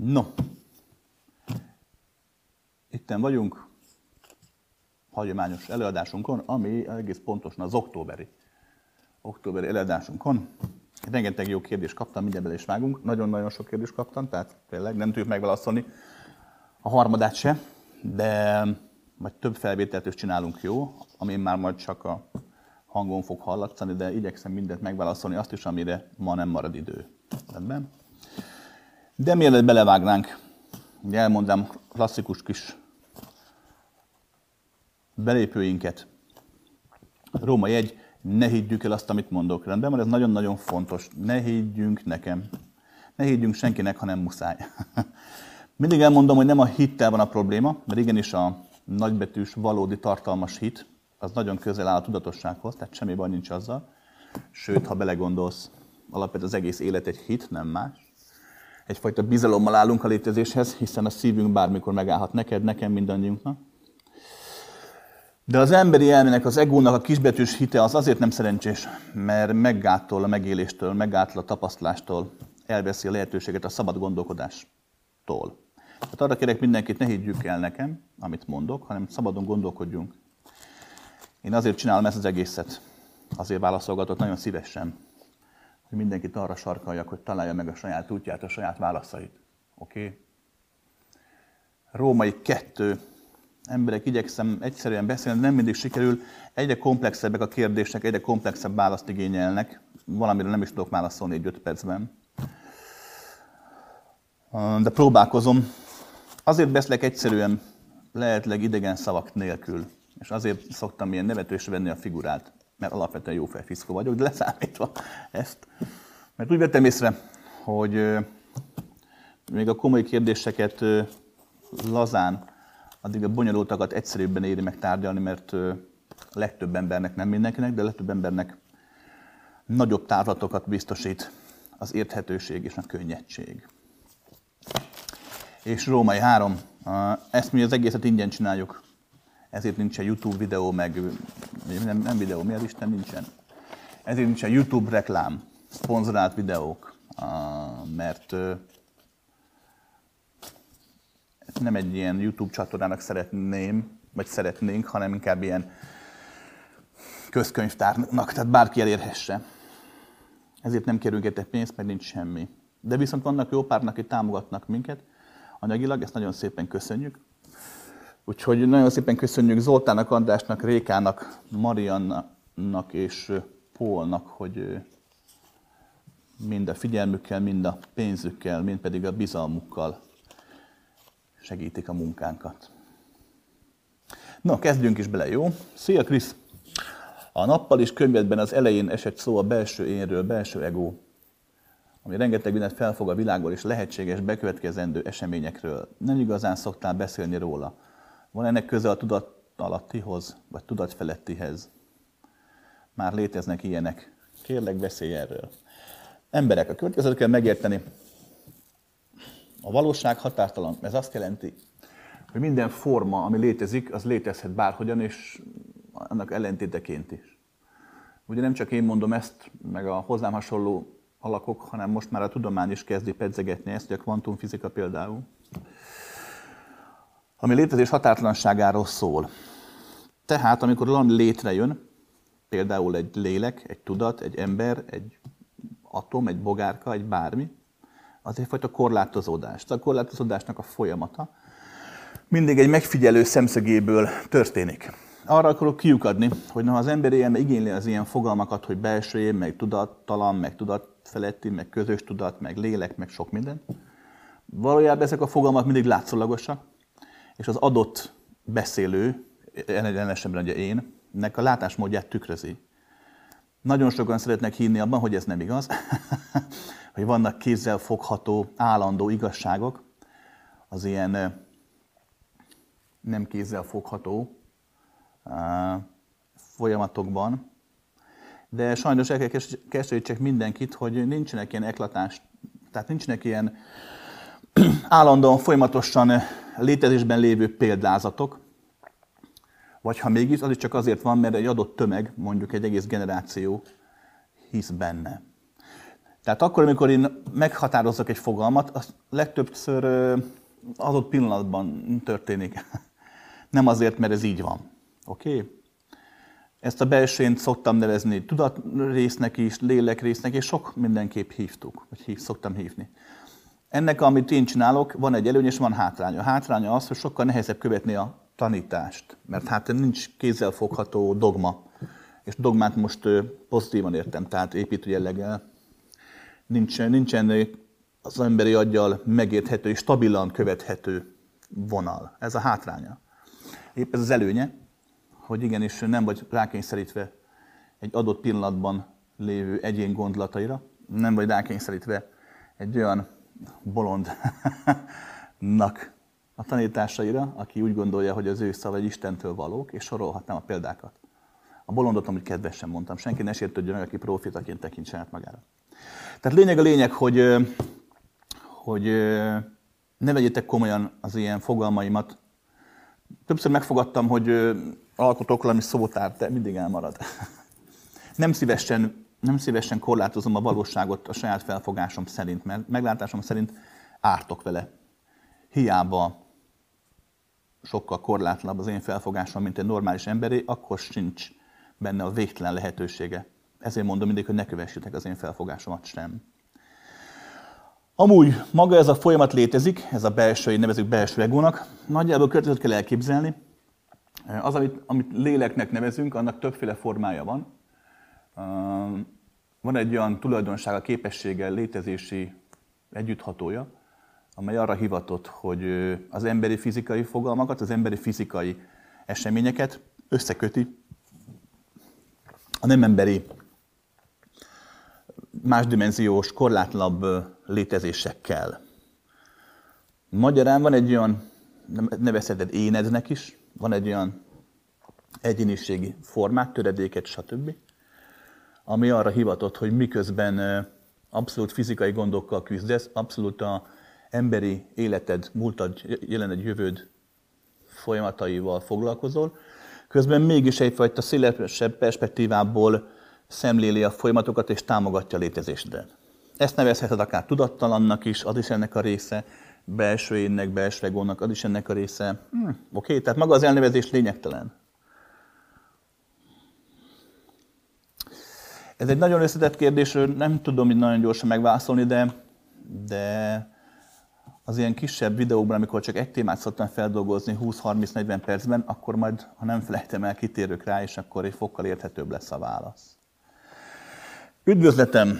No, itten vagyunk, hagyományos előadásunkon, ami egész pontosan az októberi, októberi előadásunkon. Rengeteg jó kérdést kaptam, mindjárt bele is vágunk. Nagyon-nagyon sok kérdést kaptam, tehát tényleg nem tudjuk megválaszolni a harmadát se, de majd több felvételt is csinálunk jó, ami már majd csak a hangon fog hallatszani, de igyekszem mindent megválaszolni, azt is, amire ma nem marad idő. Rendben? De mielőtt belevágnánk, ugye elmondám klasszikus kis belépőinket. Róma jegy, ne higgyük el azt, amit mondok. Rendben van, ez nagyon-nagyon fontos. Ne higgyünk nekem. Ne higgyünk senkinek, ha nem muszáj. Mindig elmondom, hogy nem a hittel van a probléma, mert igenis a nagybetűs, valódi, tartalmas hit, az nagyon közel áll a tudatossághoz, tehát semmi baj nincs azzal. Sőt, ha belegondolsz, alapvetően az egész élet egy hit, nem más. Egyfajta bizalommal állunk a létezéshez, hiszen a szívünk bármikor megállhat neked, nekem, mindannyiunknak. De az emberi elmének, az egónak a kisbetűs hite az azért nem szerencsés, mert meggátol a megéléstől, meggátol a tapasztalástól, elveszi a lehetőséget a szabad gondolkodástól. Tehát arra kérek mindenkit, ne higgyük el nekem, amit mondok, hanem szabadon gondolkodjunk. Én azért csinálom ezt az egészet, azért válaszolgatok nagyon szívesen, hogy mindenkit arra sarkaljak, hogy találja meg a saját útját, a saját válaszait. Oké? Okay? Római kettő. Emberek igyekszem egyszerűen beszélni, nem mindig sikerül. Egyre komplexebbek a kérdések, egyre komplexebb választ igényelnek. Valamire nem is tudok válaszolni egy öt percben. De próbálkozom. Azért beszélek egyszerűen, lehetleg idegen szavak nélkül. És azért szoktam ilyen nevetősre venni a figurát, mert alapvetően jó fejfiszkó vagyok, de leszámítva ezt. Mert úgy vettem észre, hogy még a komoly kérdéseket lazán, addig a bonyolultakat egyszerűbben éri meg tárgyalni, mert a legtöbb embernek, nem mindenkinek, de a legtöbb embernek nagyobb távlatokat biztosít az érthetőség és a könnyedség. És Római 3. Ezt mi az egészet ingyen csináljuk. Ezért nincsen YouTube videó, meg nem, nem videó, miért Isten nincsen? Ezért nincsen YouTube reklám, szponzorált videók, mert nem egy ilyen YouTube csatornának szeretném, vagy szeretnénk, hanem inkább ilyen közkönyvtárnak, tehát bárki elérhesse. Ezért nem kérünk érte pénzt, mert nincs semmi. De viszont vannak jó párnak, akik támogatnak minket anyagilag, ezt nagyon szépen köszönjük. Úgyhogy nagyon szépen köszönjük Zoltának, Andrásnak, Rékának, Mariannak és Pólnak, hogy mind a figyelmükkel, mind a pénzükkel, mind pedig a bizalmukkal segítik a munkánkat. Na, kezdjünk is bele, jó? Szia, Krisz! A nappal is könyvedben az elején esett szó a belső énről, belső ego, ami rengeteg mindent felfog a világból és lehetséges bekövetkezendő eseményekről. Nem igazán szoktál beszélni róla. Van ennek köze a tudat alattihoz, vagy tudatfelettihez? Már léteznek ilyenek. Kérlek, beszélj erről. Emberek, a következőt kell megérteni. A valóság határtalan. Ez azt jelenti, hogy minden forma, ami létezik, az létezhet bárhogyan, és annak ellentéteként is. Ugye nem csak én mondom ezt, meg a hozzám hasonló alakok, hanem most már a tudomány is kezdi pedzegetni ezt, hogy a kvantumfizika például ami létezés határtlanságáról szól. Tehát, amikor valami létrejön, például egy lélek, egy tudat, egy ember, egy atom, egy bogárka, egy bármi, az egyfajta korlátozódás. A korlátozódásnak a folyamata mindig egy megfigyelő szemszögéből történik. Arra akarok kiukadni, hogy ha az ember ilyen igényli az ilyen fogalmakat, hogy belső, meg tudattalan, meg tudatfeletti, meg közös tudat, meg lélek, meg sok minden, valójában ezek a fogalmak mindig látszólagosak, és az adott beszélő, jelen esetben ugye én, nek a látásmódját tükrözi. Nagyon sokan szeretnek hinni abban, hogy ez nem igaz, hogy vannak kézzel fogható, állandó igazságok, az ilyen nem kézzel fogható folyamatokban. De sajnos el kell keserítsek mindenkit, hogy nincsenek ilyen eklatás, tehát nincsenek ilyen állandóan, folyamatosan létezésben lévő példázatok, vagy ha mégis, az is csak azért van, mert egy adott tömeg, mondjuk egy egész generáció hisz benne. Tehát akkor, amikor én meghatározok egy fogalmat, az legtöbbször adott pillanatban történik. Nem azért, mert ez így van. Oké? Okay? Ezt a belsőnt szoktam nevezni tudatrésznek is, lélekrésznek, és sok mindenképp hívtuk, hív, szoktam hívni. Ennek, amit én csinálok, van egy előny és van hátránya. A hátránya az, hogy sokkal nehezebb követni a tanítást, mert hát nincs kézzelfogható dogma. És dogmát most pozitívan értem, tehát építő jelleggel. Nincsen, nincsen az emberi aggyal megérthető és stabilan követhető vonal. Ez a hátránya. Épp ez az előnye, hogy igenis nem vagy rákényszerítve egy adott pillanatban lévő egyén gondolataira, nem vagy rákényszerítve egy olyan bolondnak a tanításaira, aki úgy gondolja, hogy az ő szava Istentől valók, és sorolhatnám a példákat. A bolondot, amit kedvesen mondtam, senki ne sértődjön meg, aki profitaként tekint saját magára. Tehát lényeg a lényeg, hogy, hogy ne vegyétek komolyan az ilyen fogalmaimat. Többször megfogadtam, hogy alkotok valami szótár, de mindig elmarad. Nem szívesen, nem szívesen korlátozom a valóságot a saját felfogásom szerint, mert meglátásom szerint ártok vele. Hiába sokkal korlátlanabb az én felfogásom, mint egy normális emberé, akkor sincs benne a végtelen lehetősége. Ezért mondom mindig, hogy ne kövessétek az én felfogásomat sem. Amúgy maga ez a folyamat létezik, ez a belső, nevezük belső egónak. Nagyjából következőt kell elképzelni. Az, amit, amit léleknek nevezünk, annak többféle formája van. Van egy olyan tulajdonsága, képessége, létezési együtthatója, amely arra hivatott, hogy az emberi fizikai fogalmakat, az emberi fizikai eseményeket összeköti a nem emberi, másdimenziós, korlátlanabb létezésekkel. Magyarán van egy olyan, nevezheted énednek is, van egy olyan egyéniségi formát, töredéket, stb., ami arra hivatott, hogy miközben abszolút fizikai gondokkal küzdesz, abszolút a emberi életed, múltad, jelened, jövőd folyamataival foglalkozol, közben mégis egyfajta szélesebb perspektívából szemléli a folyamatokat és támogatja a létezésdet. Ezt nevezheted akár tudattalannak is, az is ennek a része, belső énnek, belső egónak, az is ennek a része. Hm, Oké, okay, tehát maga az elnevezés lényegtelen. Ez egy nagyon összetett kérdés, nem tudom így nagyon gyorsan megválaszolni, de, de az ilyen kisebb videókban, amikor csak egy témát szoktam feldolgozni 20-30-40 percben, akkor majd, ha nem felejtem el, kitérök rá, és akkor egy fokkal érthetőbb lesz a válasz. Üdvözletem!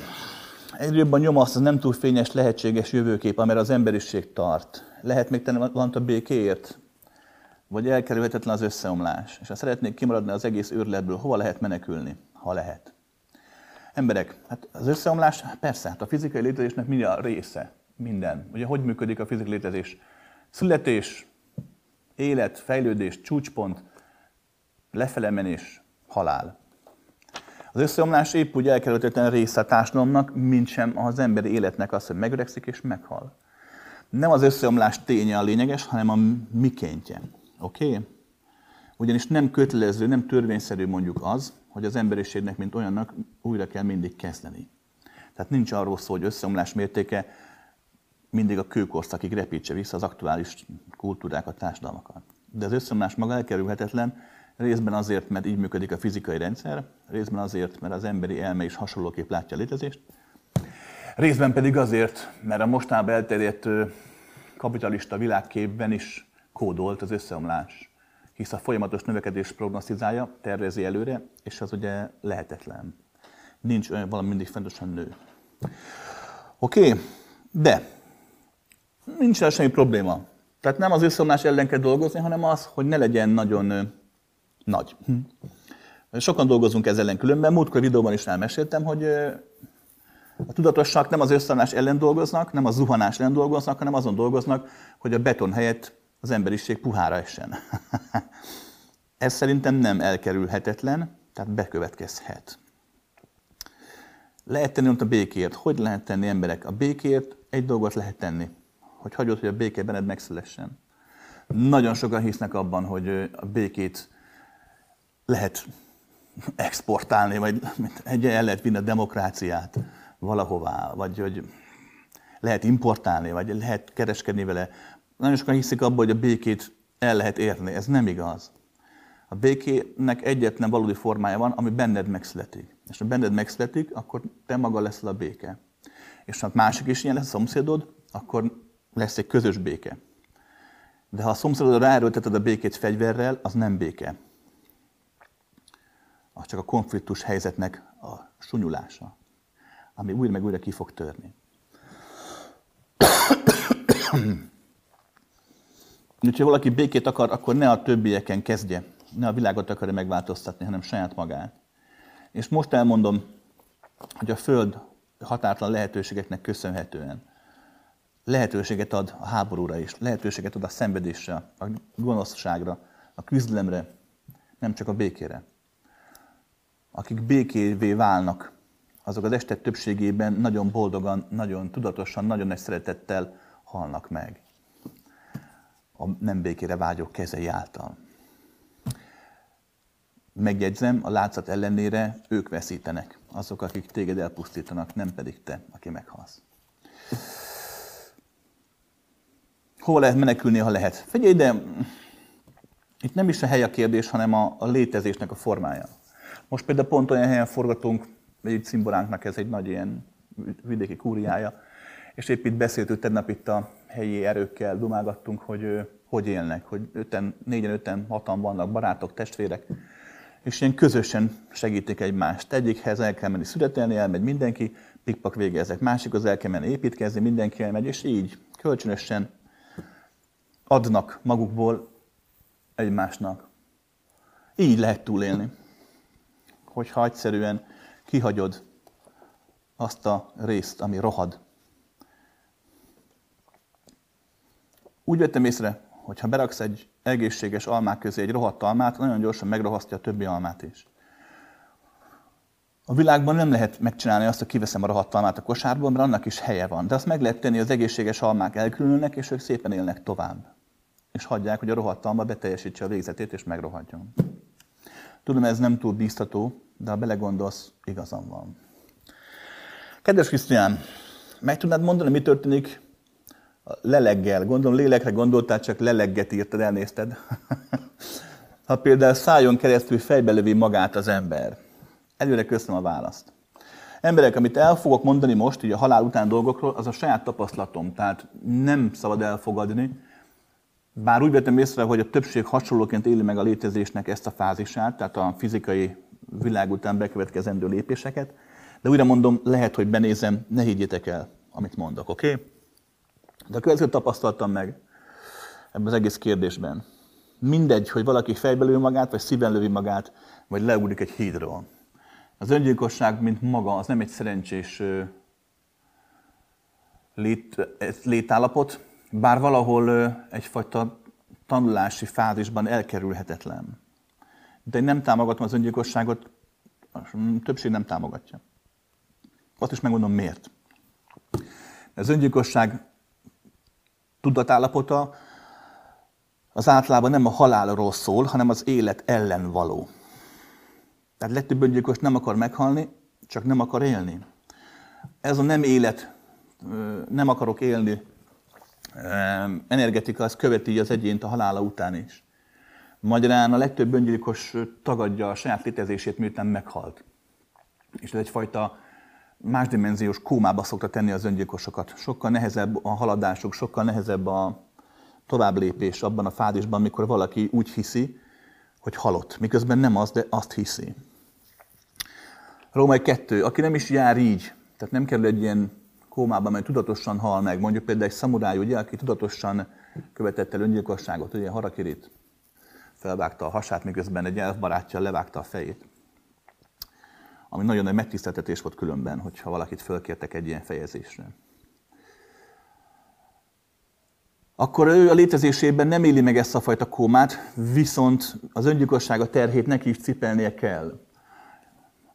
Egyre jobban nyom azt, az nem túl fényes lehetséges jövőkép, amire az emberiség tart. Lehet még tenni valamit a békéért? Vagy elkerülhetetlen az összeomlás? És ha szeretnék kimaradni az egész őrletből, hova lehet menekülni? Ha lehet. Emberek, hát az összeomlás, persze, hát a fizikai létezésnek mi a része? Minden. Ugye hogy működik a fizikai létezés? Születés, élet, fejlődés, csúcspont, lefelemenés, halál. Az összeomlás épp úgy elkerülhetetlen része a társadalomnak, mint sem az emberi életnek az, hogy megöregszik és meghal. Nem az összeomlás ténye a lényeges, hanem a mikéntje. Oké? Okay? Ugyanis nem kötelező, nem törvényszerű mondjuk az, hogy az emberiségnek, mint olyannak újra kell mindig kezdeni. Tehát nincs arról szó, hogy összeomlás mértéke mindig a kőkorszakig repítse vissza az aktuális kultúrákat, társadalmakat. De az összeomlás maga elkerülhetetlen, részben azért, mert így működik a fizikai rendszer, részben azért, mert az emberi elme is hasonlóképp látja a létezést, részben pedig azért, mert a mostában elterjedt kapitalista világképben is kódolt az összeomlás, hisz a folyamatos növekedés prognosztizálja, tervezi előre, és az ugye lehetetlen. Nincs olyan valami mindig fontosan nő. Oké, okay. de nincs semmi probléma. Tehát nem az összeomlás ellen kell dolgozni, hanem az, hogy ne legyen nagyon nagy. Hm. Sokan dolgozunk ezzel ellen különben. Múltkor videóban is elmeséltem, hogy a tudatosság nem az összeomlás ellen dolgoznak, nem a zuhanás ellen dolgoznak, hanem azon dolgoznak, hogy a beton helyett az emberiség puhára essen. Ez szerintem nem elkerülhetetlen, tehát bekövetkezhet. Lehet tenni ott a békért. Hogy lehet tenni emberek? A békért egy dolgot lehet tenni, hogy hagyod, hogy a béke benned megszülessen. Nagyon sokan hisznek abban, hogy a békét lehet exportálni, vagy egy el lehet vinni a demokráciát, valahová, vagy hogy lehet importálni, vagy lehet kereskedni vele. Nagyon sokan hiszik abban, hogy a békét el lehet érni. Ez nem igaz. A békének egyetlen valódi formája van, ami benned megszületik. És ha benned megszületik, akkor te maga leszel a béke. És ha másik is ilyen lesz, a szomszédod, akkor lesz egy közös béke. De ha a szomszédodra ráerőlteted a békét fegyverrel, az nem béke. Az csak a konfliktus helyzetnek a sunyulása, ami újra meg újra ki fog törni. Úgyhogy valaki békét akar, akkor ne a többieken kezdje. Ne a világot akarja megváltoztatni, hanem saját magát. És most elmondom, hogy a Föld határtalan lehetőségeknek köszönhetően lehetőséget ad a háborúra is, lehetőséget ad a szenvedésre, a gonoszságra, a küzdelemre, nem csak a békére. Akik békévé válnak, azok az este többségében nagyon boldogan, nagyon tudatosan, nagyon nagy szeretettel halnak meg a nem békére vágyók kezei által. Megjegyzem, a látszat ellenére ők veszítenek, azok, akik téged elpusztítanak, nem pedig te, aki meghalsz. Hova lehet menekülni, ha lehet? Figyelj, de itt nem is a hely a kérdés, hanem a, a létezésnek a formája. Most például pont olyan helyen forgatunk, egy cimboránknak ez egy nagy ilyen vidéki kúriája, és épp itt beszéltünk tegnap itt a helyi erőkkel, dumálgattunk, hogy hogy élnek, hogy öten, négyen, öten, hatan vannak, barátok, testvérek, és ilyen közösen segítik egymást. Egyikhez el kell menni születelni, elmegy mindenki, pikpak végezek. Másikhoz el kell menni építkezni, mindenki elmegy, és így kölcsönösen adnak magukból egymásnak. Így lehet túlélni. Hogyha egyszerűen kihagyod azt a részt, ami rohad. Úgy vettem észre, hogy ha beraksz egy egészséges almák közé egy rohadt almát, nagyon gyorsan megrohasztja a többi almát is. A világban nem lehet megcsinálni azt, hogy kiveszem a rohadt almát a kosárból, mert annak is helye van. De azt meg lehet tenni, az egészséges almák elkülönülnek, és ők szépen élnek tovább. És hagyják, hogy a rohadt alma beteljesítse a végzetét, és megrohadjon. Tudom, ez nem túl bíztató, de ha belegondolsz, igazam van. Kedves Krisztián, meg tudnád mondani, mi történik leleggel? Gondolom lélekre gondoltál, csak lelegget írtad, elnézted. ha például szájon keresztül fejbe lövi magát az ember. Előre köszönöm a választ. Emberek, amit el fogok mondani most, így a halál után dolgokról, az a saját tapasztalatom. Tehát nem szabad elfogadni. Bár úgy vettem észre, hogy a többség hasonlóként éli meg a létezésnek ezt a fázisát, tehát a fizikai világ után bekövetkezendő lépéseket, de újra mondom, lehet, hogy benézem, ne higgyétek el, amit mondok, oké? Okay? De a következőt tapasztaltam meg ebben az egész kérdésben. Mindegy, hogy valaki fejbe lövi magát, vagy szíven lövi magát, vagy leugrik egy hídról. Az öngyilkosság, mint maga, az nem egy szerencsés lét, létállapot, bár valahol egyfajta tanulási fázisban elkerülhetetlen. De én nem támogatom az öngyilkosságot, a többség nem támogatja. Azt is megmondom miért. Az öngyilkosság tudatállapota az általában nem a halálról szól, hanem az élet ellen való. Tehát legtöbb öngyilkos nem akar meghalni, csak nem akar élni. Ez a nem élet, nem akarok élni energetika, az követi az egyént a halála után is. Magyarán a legtöbb öngyilkos tagadja a saját létezését, miután meghalt. És ez egyfajta másdimenziós kómába szokta tenni az öngyilkosokat. Sokkal nehezebb a haladásuk, sokkal nehezebb a továbblépés abban a fázisban, amikor valaki úgy hiszi, hogy halott, miközben nem az, de azt hiszi. Római kettő, aki nem is jár így, tehát nem kerül egy ilyen kómába, mert tudatosan hal meg, mondjuk például egy szamuráj, ugye, aki tudatosan követett el öngyilkosságot, ugye Harakirit, felvágta a hasát, miközben egy elfbarátja levágta a fejét ami nagyon nagy megtiszteltetés volt különben, hogyha valakit fölkértek egy ilyen fejezésre. Akkor ő a létezésében nem éli meg ezt a fajta kómát, viszont az öngyilkossága terhét neki is cipelnie kell.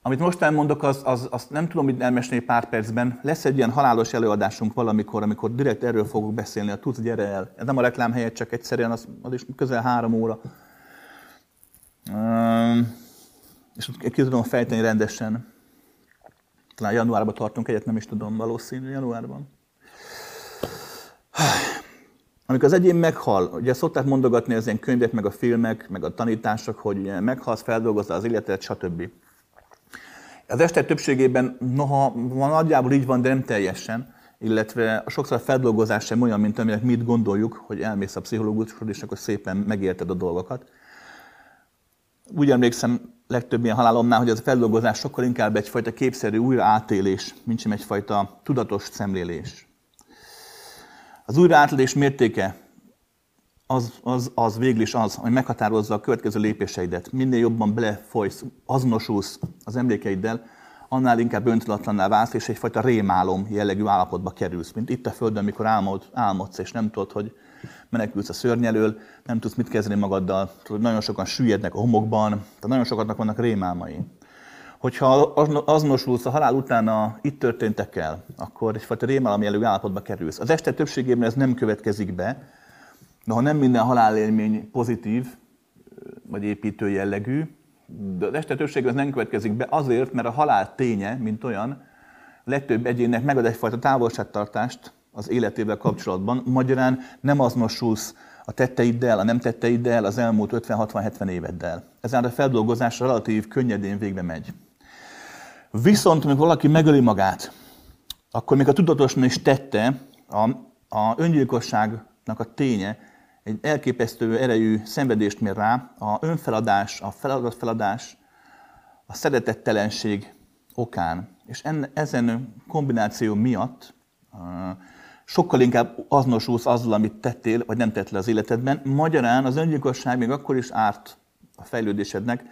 Amit most elmondok, az, az, azt nem tudom hogy elmesélni pár percben. Lesz egy ilyen halálos előadásunk valamikor, amikor direkt erről fogok beszélni, a tudsz, gyere el. Ez nem a reklám helyett, csak egyszerűen az, az is közel három óra és ki tudom fejteni rendesen. Talán januárban tartunk egyet, nem is tudom, valószínű januárban. Amikor az egyén meghal, ugye szokták mondogatni az ilyen könyvek, meg a filmek, meg a tanítások, hogy ugye meghalsz, feldolgozza az életet, stb. Az este többségében, noha nagyjából így van, de nem teljesen, illetve sokszor a feldolgozás sem olyan, mint aminek mit gondoljuk, hogy elmész a pszichológushoz, és akkor szépen megérted a dolgokat. Úgy emlékszem legtöbb ilyen halálomnál, hogy ez a feldolgozás sokkal inkább egyfajta képszerű újraátélés, mint sem egyfajta tudatos szemlélés. Az újraátélés mértéke az, az, az végül is az, hogy meghatározza a következő lépéseidet. Minél jobban belefolysz, azonosulsz az emlékeiddel, annál inkább öntudatlanná válsz, és egyfajta rémálom jellegű állapotba kerülsz. Mint itt a Földön, amikor álmod, álmodsz, és nem tudod, hogy menekülsz a szörny elől, nem tudsz mit kezdeni magaddal, tudod, nagyon sokan süllyednek a homokban, tehát nagyon sokatnak vannak rémálmai. Hogyha azonosulsz a halál után a itt történtekkel, akkor egyfajta rémálom jellegű állapotba kerülsz. Az este többségében ez nem következik be, de ha nem minden halálélmény pozitív, vagy építő jellegű, de az este többség az nem következik be azért, mert a halál ténye, mint olyan, legtöbb egyének megad egyfajta távolságtartást az életével kapcsolatban. Magyarán nem azonosulsz a tetteiddel, a nem tetteiddel, az elmúlt 50-60-70 éveddel. Ezáltal a feldolgozás relatív könnyedén végbe megy. Viszont, amikor valaki megöli magát, akkor még a tudatosan is tette, a, a öngyilkosságnak a ténye egy elképesztő erejű szenvedést mér rá, a önfeladás, a feladatfeladás, a szeretettelenség okán. És enne, ezen kombináció miatt sokkal inkább azonosulsz azzal, amit tettél, vagy nem tettél az életedben. Magyarán az öngyilkosság még akkor is árt a fejlődésednek,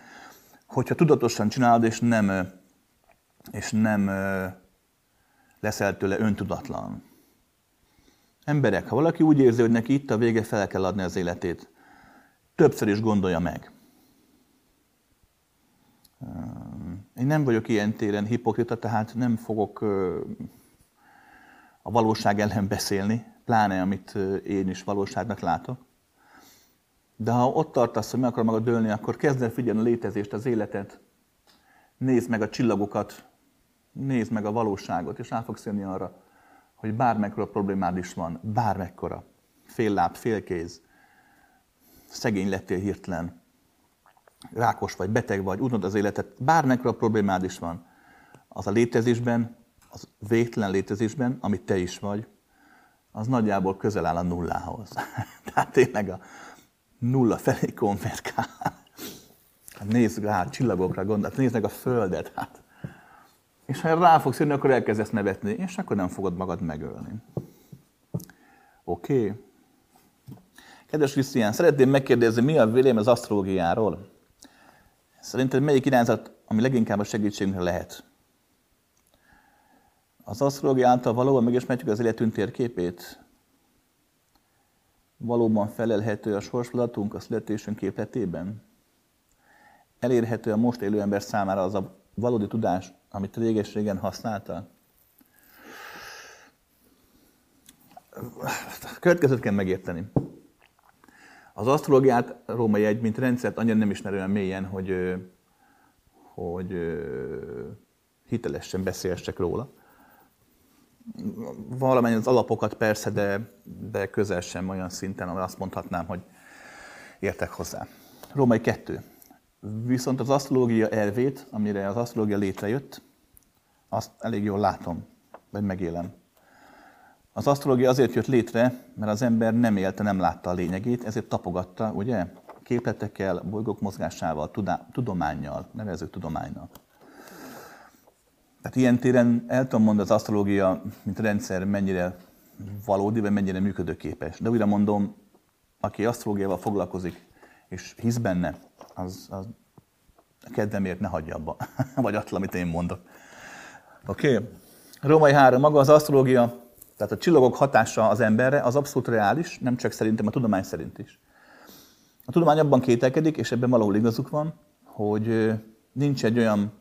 hogyha tudatosan csinálod, és nem, és nem leszel tőle öntudatlan. Emberek, ha valaki úgy érzi, hogy neki itt a vége, fel kell adni az életét, többször is gondolja meg. Én nem vagyok ilyen téren hipokrita, tehát nem fogok a valóság ellen beszélni, pláne amit én is valóságnak látok. De ha ott tartasz, hogy meg akar magad dőlni, akkor kezd el figyelni a létezést, az életet. Nézd meg a csillagokat, nézd meg a valóságot, és rá fogsz jönni arra, hogy bármekkora problémád is van, bármekkora, fél láb, fél kéz, szegény lettél hirtelen, rákos vagy, beteg vagy, unod az életet, bármekkora problémád is van, az a létezésben, az végtelen létezésben, amit te is vagy, az nagyjából közel áll a nullához. Tehát tényleg a nulla felé konvergál. Hát rá, csillagokra gondol, nézd meg a Földet. Hát és ha rá fogsz jönni, akkor elkezdesz nevetni, és akkor nem fogod magad megölni. Oké? Okay. Kedves Krisztián, szeretném megkérdezni, mi a vélem az asztrológiáról? Szerinted melyik irányzat, ami leginkább a segítségünkre lehet? Az asztrológia által valóban megismerjük az életünk térképét? Valóban felelhető a sorsfeladatunk a születésünk képletében? Elérhető a most élő ember számára az a valódi tudás, amit réges-régen használta? Következőt kell megérteni. Az asztrológiát római egy, mint rendszert annyira nem ismer olyan mélyen, hogy, hogy hitelesen beszélhessek róla. Valamennyi az alapokat persze, de, de közel sem olyan szinten, ahol azt mondhatnám, hogy értek hozzá. Római kettő. Viszont az asztrológia elvét, amire az asztrológia létrejött, azt elég jól látom, vagy megélem. Az asztrológia azért jött létre, mert az ember nem élte, nem látta a lényegét, ezért tapogatta, ugye? Képletekkel, bolygók mozgásával, tudományjal, nevező tudománynak. Tehát ilyen téren el tudom mondani az asztrológia, mint rendszer mennyire valódi, vagy mennyire működőképes. De újra mondom, aki asztrológiával foglalkozik, és hisz benne, az, az a kedvemért ne hagyja abba, vagy attól, amit én mondok. Oké? Okay? Római 3. Maga az asztrológia, tehát a csillagok hatása az emberre, az abszolút reális, nem csak szerintem, a tudomány szerint is. A tudomány abban kételkedik, és ebben valahol igazuk van, hogy nincs egy olyan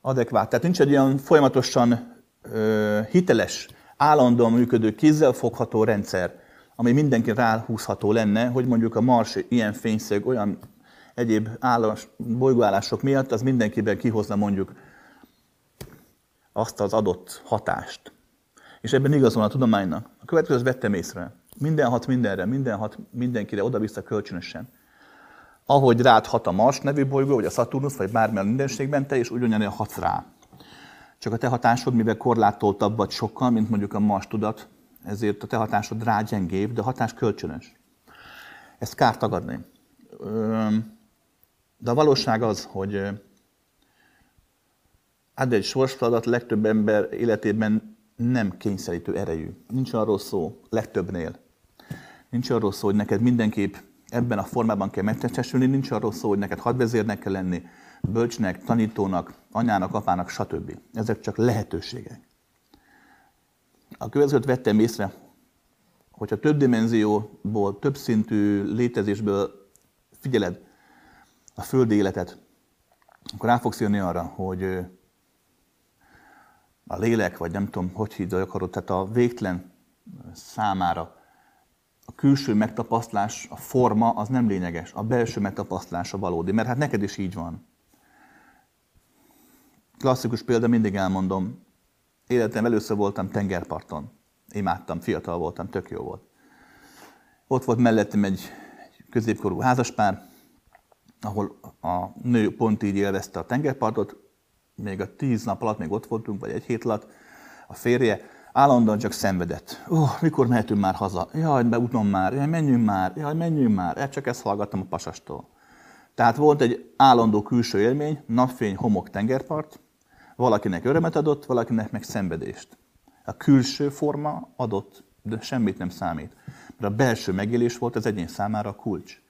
adekvát, tehát nincs egy olyan folyamatosan hiteles, állandóan működő, kézzelfogható rendszer, ami mindenki ráhúzható lenne, hogy mondjuk a Mars ilyen fényszög olyan egyéb állás, bolygóállások miatt, az mindenkiben kihozna mondjuk azt az adott hatást. És ebben igazol a tudománynak. A következőt vettem észre. Minden hat mindenre, minden hat mindenkire, oda-vissza kölcsönösen. Ahogy rád hat a Mars nevű bolygó, vagy a Saturnus, vagy bármilyen mindenségben, te is ugyanilyen hatsz rá. Csak a te hatásod, mivel korlátoltabb vagy sokkal, mint mondjuk a Mars tudat, ezért a te hatásod rá gyengébb, de a hatás kölcsönös. Ezt kár tagadni. De a valóság az, hogy hát egy sorsfeladat legtöbb ember életében nem kényszerítő erejű. Nincs arról szó, legtöbbnél. Nincs arról szó, hogy neked mindenképp ebben a formában kell megtestesülni, nincs arról szó, hogy neked hadvezérnek kell lenni, bölcsnek, tanítónak, anyának, apának, stb. Ezek csak lehetőségek. A következőt vettem észre, hogyha több dimenzióból, több szintű létezésből figyeled a földi életet, akkor rá fogsz jönni arra, hogy a lélek, vagy nem tudom, hogy hívja akarod, tehát a végtelen számára a külső megtapasztalás, a forma az nem lényeges, a belső megtapasztalás a valódi, mert hát neked is így van. Klasszikus példa, mindig elmondom, életem először voltam tengerparton. Imádtam, fiatal voltam, tök jó volt. Ott volt mellettem egy középkorú házaspár, ahol a nő pont így élvezte a tengerpartot, még a tíz nap alatt még ott voltunk, vagy egy hét alatt, a férje állandóan csak szenvedett. Ó, oh, mikor mehetünk már haza? Jaj, beúton már, jaj, menjünk már, jaj, menjünk már. Ezt csak ezt hallgattam a pasastól. Tehát volt egy állandó külső élmény, napfény, homok, tengerpart, valakinek örömet adott, valakinek meg szenvedést. A külső forma adott, de semmit nem számít. Mert a belső megélés volt az egyén számára a kulcs.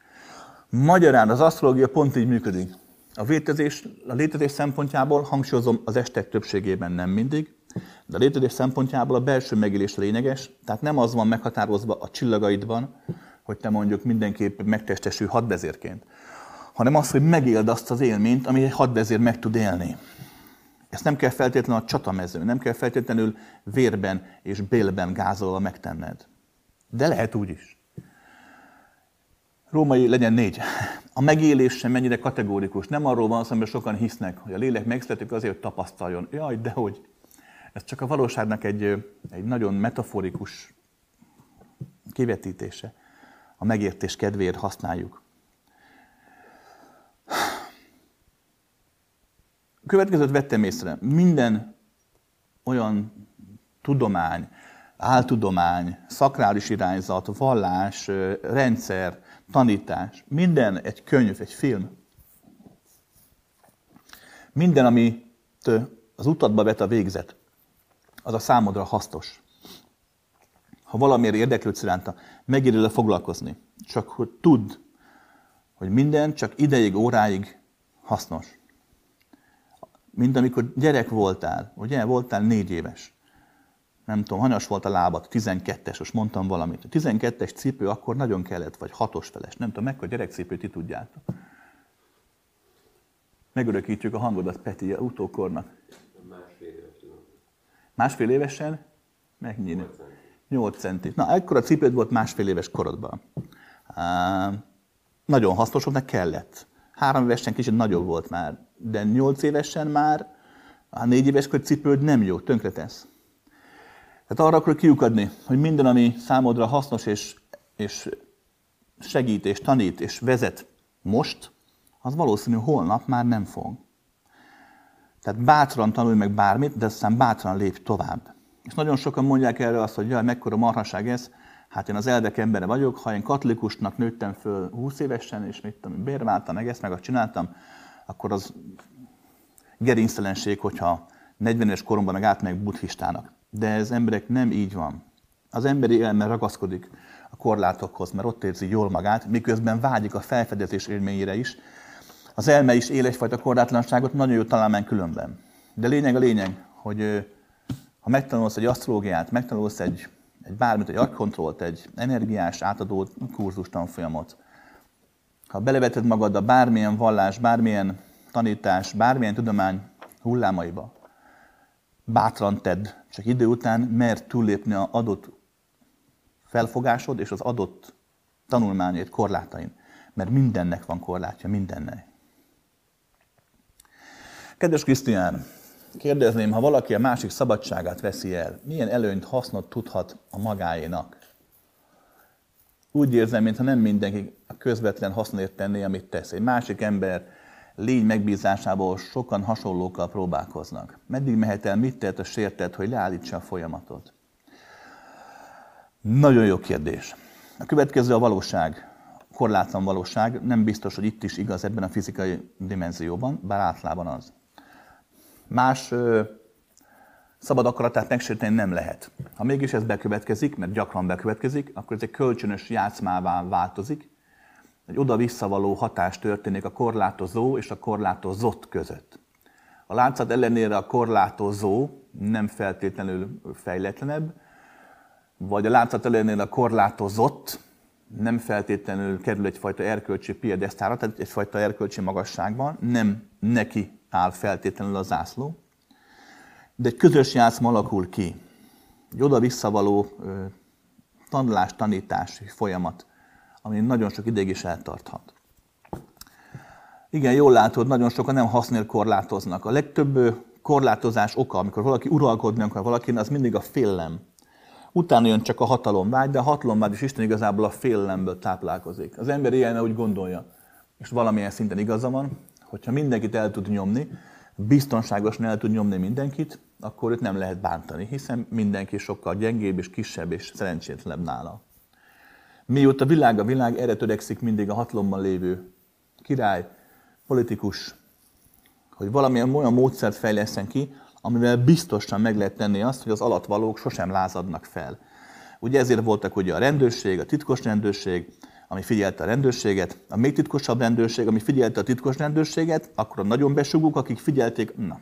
Magyarán az asztrológia pont így működik. A létezés, a létezés szempontjából, hangsúlyozom, az estek többségében nem mindig, de a létezés szempontjából a belső megélés lényeges, tehát nem az van meghatározva a csillagaidban, hogy te mondjuk mindenképp megtestesül hadvezérként, hanem az, hogy megéld azt az élményt, ami egy hadvezér meg tud élni. Ezt nem kell feltétlenül a csatamező, nem kell feltétlenül vérben és bélben gázolva megtenned. De lehet úgy is. Római legyen négy. A megélés sem mennyire kategórikus. Nem arról van szó, mert sokan hisznek, hogy a lélek megszületik azért, hogy tapasztaljon. Jaj, de hogy. Ez csak a valóságnak egy, egy nagyon metaforikus kivetítése. A megértés kedvéért használjuk. Következőt vettem észre. Minden olyan tudomány, áltudomány, szakrális irányzat, vallás, rendszer, tanítás, minden egy könyv, egy film. Minden, amit az utadba vet a végzet, az a számodra hasznos. Ha valamiért érdeklődsz iránta, megéri foglalkozni. Csak hogy tudd, hogy minden csak ideig, óráig hasznos. Mint amikor gyerek voltál, ugye, voltál négy éves. Nem tudom, hanyas volt a lábad, 12-es, most mondtam valamit. A 12-es cipő akkor nagyon kellett, vagy hatos feles. Nem tudom, mekkora gyerekcipőt ti tudjátok. Megörökítjük a hangodat, Peti, a utókornak. Másfél éves Másfél évesen? Megnyílni. 8 centi. Na, ekkora cipőd volt másfél éves korodban. Á, nagyon hasznos volt, kellett. Három évesen kicsit nagyobb volt már, de nyolc évesen már a négy éves cipőd nem jó, tönkretesz. Tehát arra akarok kiukadni, hogy minden, ami számodra hasznos és, és segít, és tanít, és vezet most, az valószínű holnap már nem fog. Tehát bátran tanulj meg bármit, de aztán bátran lép tovább. És nagyon sokan mondják erre azt, hogy jaj, mekkora marhaság ez, hát én az eldek embere vagyok, ha én katolikusnak nőttem föl 20 évesen, és mit tudom, bérváltam, meg ezt, meg azt csináltam, akkor az gerinctelenség, hogyha 40 éves koromban meg átmegyek buddhistának. De ez emberek nem így van. Az emberi elme ragaszkodik a korlátokhoz, mert ott érzi jól magát, miközben vágyik a felfedezés élményére is. Az elme is él egyfajta korlátlanságot, nagyon jó találmány különben. De lényeg a lényeg, hogy ha megtanulsz egy asztrológiát, megtanulsz egy, egy bármit, egy agykontrollt, egy energiás átadó kurzus tanfolyamot, ha beleveted magad a bármilyen vallás, bármilyen tanítás, bármilyen tudomány hullámaiba, bátran tedd, csak idő után mert túllépni az adott felfogásod és az adott tanulmányét korlátain. Mert mindennek van korlátja, mindennek. Kedves Krisztián, kérdezném, ha valaki a másik szabadságát veszi el, milyen előnyt, hasznot tudhat a magáénak? Úgy érzem, mintha nem mindenki a közvetlen hasznért tenné, amit tesz. Egy másik ember lény megbízásából sokan hasonlókkal próbálkoznak. Meddig mehet el, mit tehet a sértett, hogy leállítsa a folyamatot? Nagyon jó kérdés. A következő a valóság, korlátlan valóság. Nem biztos, hogy itt is igaz ebben a fizikai dimenzióban, bár általában az. Más ö, szabad akaratát megsérteni nem lehet. Ha mégis ez bekövetkezik, mert gyakran bekövetkezik, akkor ez egy kölcsönös játszmává változik, egy oda-visszavaló hatás történik a korlátozó és a korlátozott között. A látszat ellenére a korlátozó nem feltétlenül fejletlenebb, vagy a látszat ellenére a korlátozott nem feltétlenül kerül egyfajta erkölcsi piedesztára, tehát egyfajta erkölcsi magasságban, nem neki áll feltétlenül a zászló, de egy közös játszma alakul ki. Egy oda-visszavaló tanulás, tanítás folyamat, ami nagyon sok ideig is eltarthat. Igen, jól látod, nagyon sokan nem hasznél korlátoznak. A legtöbb korlátozás oka, amikor valaki uralkodni akar valakin, az mindig a félelem. Utána jön csak a hatalomvágy, de a hatalomvágy is Isten igazából a félelemből táplálkozik. Az ember ilyen úgy gondolja, és valamilyen szinten igaza van, hogyha mindenkit el tud nyomni, biztonságosan el tud nyomni mindenkit, akkor őt nem lehet bántani, hiszen mindenki sokkal gyengébb és kisebb és szerencsétlenebb nála. Mióta világ a világ, erre törekszik mindig a hatalomban lévő király, politikus, hogy valamilyen olyan módszert fejleszten ki, amivel biztosan meg lehet tenni azt, hogy az alatvalók sosem lázadnak fel. Ugye ezért voltak ugye a rendőrség, a titkos rendőrség, ami figyelte a rendőrséget, a még titkosabb rendőrség, ami figyelte a titkos rendőrséget, akkor a nagyon besugók, akik figyelték, na.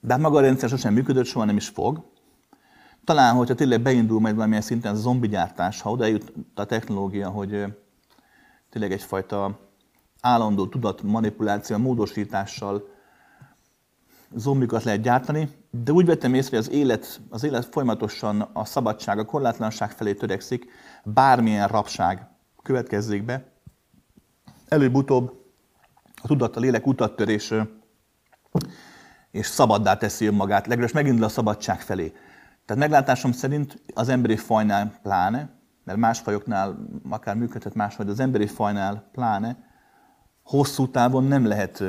De hát maga a rendszer sosem működött, soha nem is fog. Talán, hogyha tényleg beindul majd valamilyen szinten a zombi gyártás, ha odajut a technológia, hogy tényleg egyfajta állandó tudat manipuláció, módosítással zombikat lehet gyártani, de úgy vettem észre, hogy az élet, az élet folyamatosan a szabadság, a korlátlanság felé törekszik, bármilyen rabság következzék be. Előbb-utóbb a tudat, a lélek utattörés és szabaddá teszi önmagát, legalábbis megindul a szabadság felé. Tehát meglátásom szerint az emberi fajnál pláne, mert más fajoknál akár működhet máshogy, de az emberi fajnál pláne, hosszú távon nem lehet,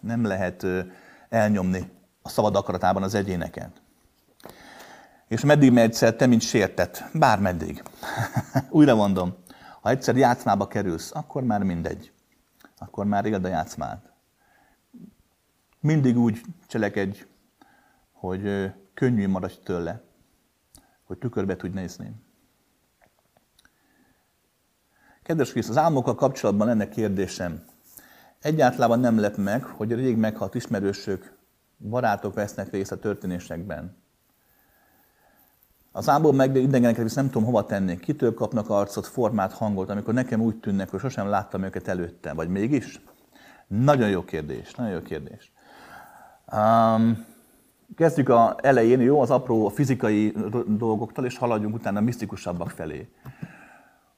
nem lehet elnyomni a szabad akaratában az egyéneket. És meddig egyszer te, mint sértett? Bármeddig. Újra mondom, ha egyszer játszmába kerülsz, akkor már mindegy. Akkor már éld a játszmát. Mindig úgy cselekedj, hogy könnyű maradj tőle, hogy tükörbe tudj nézni. Kedves Krisz, az álmokkal kapcsolatban lenne kérdésem. Egyáltalán nem lep meg, hogy rég meghalt ismerősök, barátok vesznek részt a történésekben. Az álmból meg idegeneket visz nem tudom hova tenni. Kitől kapnak arcot, formát, hangot, amikor nekem úgy tűnnek, hogy sosem láttam őket előtte, vagy mégis? Nagyon jó kérdés, nagyon jó kérdés. Um, kezdjük a elején, jó, az apró fizikai dolgoktól, és haladjunk utána a misztikusabbak felé.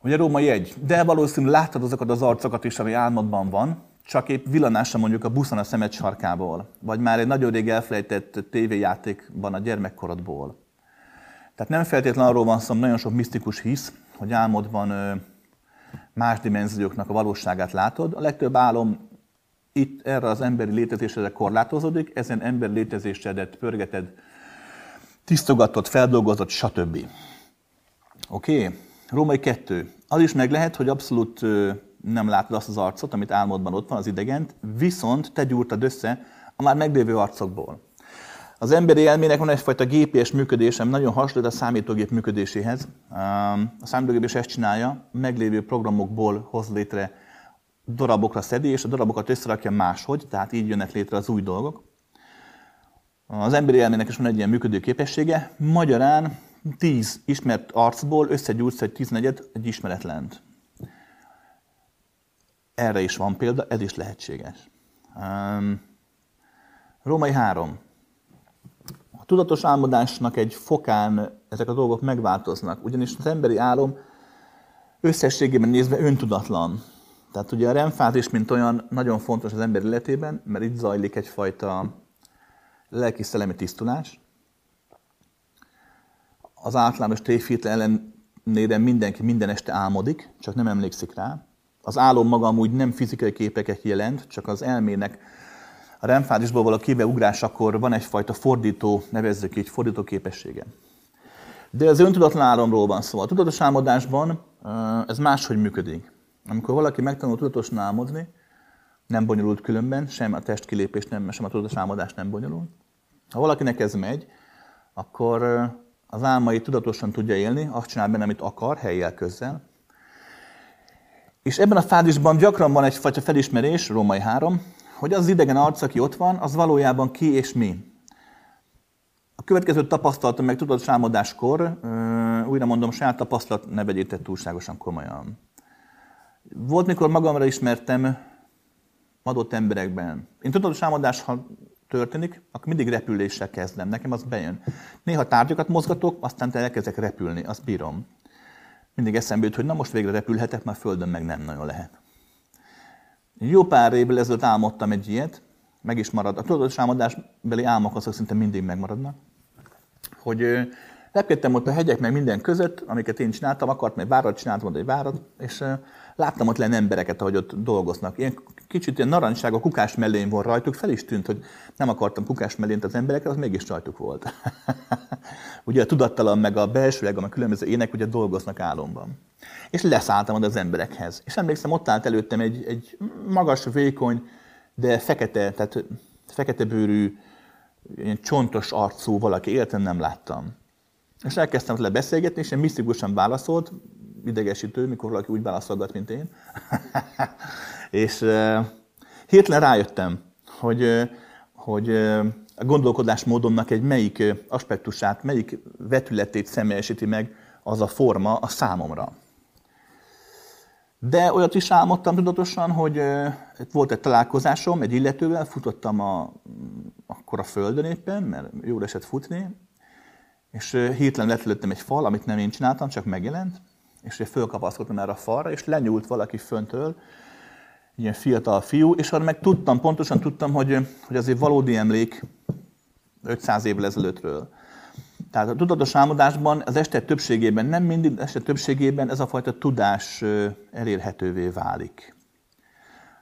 Ugye római egy, de valószínűleg láttad azokat az arcokat is, ami álmodban van, csak épp villanásra mondjuk a buszon a szemed sarkából, vagy már egy nagyon rég elfelejtett tévéjátékban a gyermekkorodból. Tehát nem feltétlenül arról van szó, nagyon sok misztikus hisz, hogy álmodban más dimenzióknak a valóságát látod. A legtöbb álom itt erre az emberi létezésedre korlátozódik, ezen emberi létezésedet pörgeted, tisztogatod, feldolgozott, stb. Oké? Okay? Római kettő. Az is meg lehet, hogy abszolút nem látod azt az arcot, amit álmodban ott van, az idegent, viszont te gyúrtad össze a már meglévő arcokból. Az emberi elmének van egyfajta GPS működése, nagyon hasonlít a számítógép működéséhez. A számítógép is ezt csinálja, meglévő programokból hoz létre darabokra szedi, és a darabokat összerakja máshogy, tehát így jönnek létre az új dolgok. Az emberi elmének is van egy ilyen működő képessége. Magyarán 10 ismert arcból összegyújtsz egy 14 egy ismeretlent. Erre is van példa, ez is lehetséges. Um, Római 3. Tudatos álmodásnak egy fokán ezek a dolgok megváltoznak, ugyanis az emberi álom összességében nézve öntudatlan. Tehát ugye a remfázis, mint olyan, nagyon fontos az ember életében, mert itt zajlik egyfajta lelki-szellemi tisztulás. Az általános tévhit ellenére mindenki minden este álmodik, csak nem emlékszik rá. Az álom maga amúgy nem fizikai képeket jelent, csak az elmének a remfázisból való kibeugráskor van egyfajta fordító, nevezzük így, fordító képessége. De az öntudatlan álomról van szó. A tudatos álmodásban ez máshogy működik. Amikor valaki megtanul tudatosan álmodni, nem bonyolult különben, sem a testkilépés, nem, sem a tudatos álmodás nem bonyolult. Ha valakinek ez megy, akkor az álmai tudatosan tudja élni, azt csinál benne, amit akar, helyjel, közzel. És ebben a fázisban gyakran van egyfajta felismerés, Római 3, hogy az idegen arc, aki ott van, az valójában ki és mi. A következő tapasztalatom meg tudatos álmodáskor, újra mondom, saját tapasztalat ne vegyétek túlságosan komolyan. Volt, mikor magamra ismertem adott emberekben. Én tudatos álmodás, ha történik, akkor mindig repüléssel kezdem. Nekem az bejön. Néha tárgyakat mozgatok, aztán elkezdek repülni, azt bírom. Mindig eszembe jut, hogy na most végre repülhetek, már földön meg nem nagyon lehet. Jó pár évvel ezelőtt álmodtam egy ilyet, meg is marad. A tudatos álmodásbeli álmok azok szinte mindig megmaradnak. Hogy repkedtem ott a hegyek meg minden között, amiket én csináltam, akart meg várat, csináltam egy várat, és láttam ott lenn embereket, ahogy ott dolgoznak. Ilyen kicsit ilyen narancság a kukás mellén van rajtuk, fel is tűnt, hogy nem akartam kukás mellént az embereket, az mégis rajtuk volt. ugye a tudattalan meg a belsőleg, a különböző ének ugye dolgoznak álomban. És leszálltam oda az emberekhez. És emlékszem, ott állt előttem egy, egy magas, vékony, de fekete, tehát fekete bőrű, ilyen csontos arcú valaki, életem nem láttam. És elkezdtem le beszélgetni, és én misztikusan válaszolt, idegesítő, mikor valaki úgy válaszolgat, mint én. és uh, hirtelen rájöttem, hogy, uh, hogy uh, a gondolkodásmódomnak egy melyik aspektusát, melyik vetületét személyesíti meg az a forma a számomra. De olyat is álmodtam tudatosan, hogy volt egy találkozásom egy illetővel, futottam a, akkor a földön éppen, mert jól esett futni, és hirtelen lett egy fal, amit nem én csináltam, csak megjelent, és fölkapaszkodtam erre a falra, és lenyúlt valaki föntől, ilyen fiatal fiú, és arra meg tudtam, pontosan tudtam, hogy, hogy azért valódi emlék 500 évvel ezelőttről. Tehát a tudatos álmodásban az este többségében, nem mindig, este többségében ez a fajta tudás elérhetővé válik.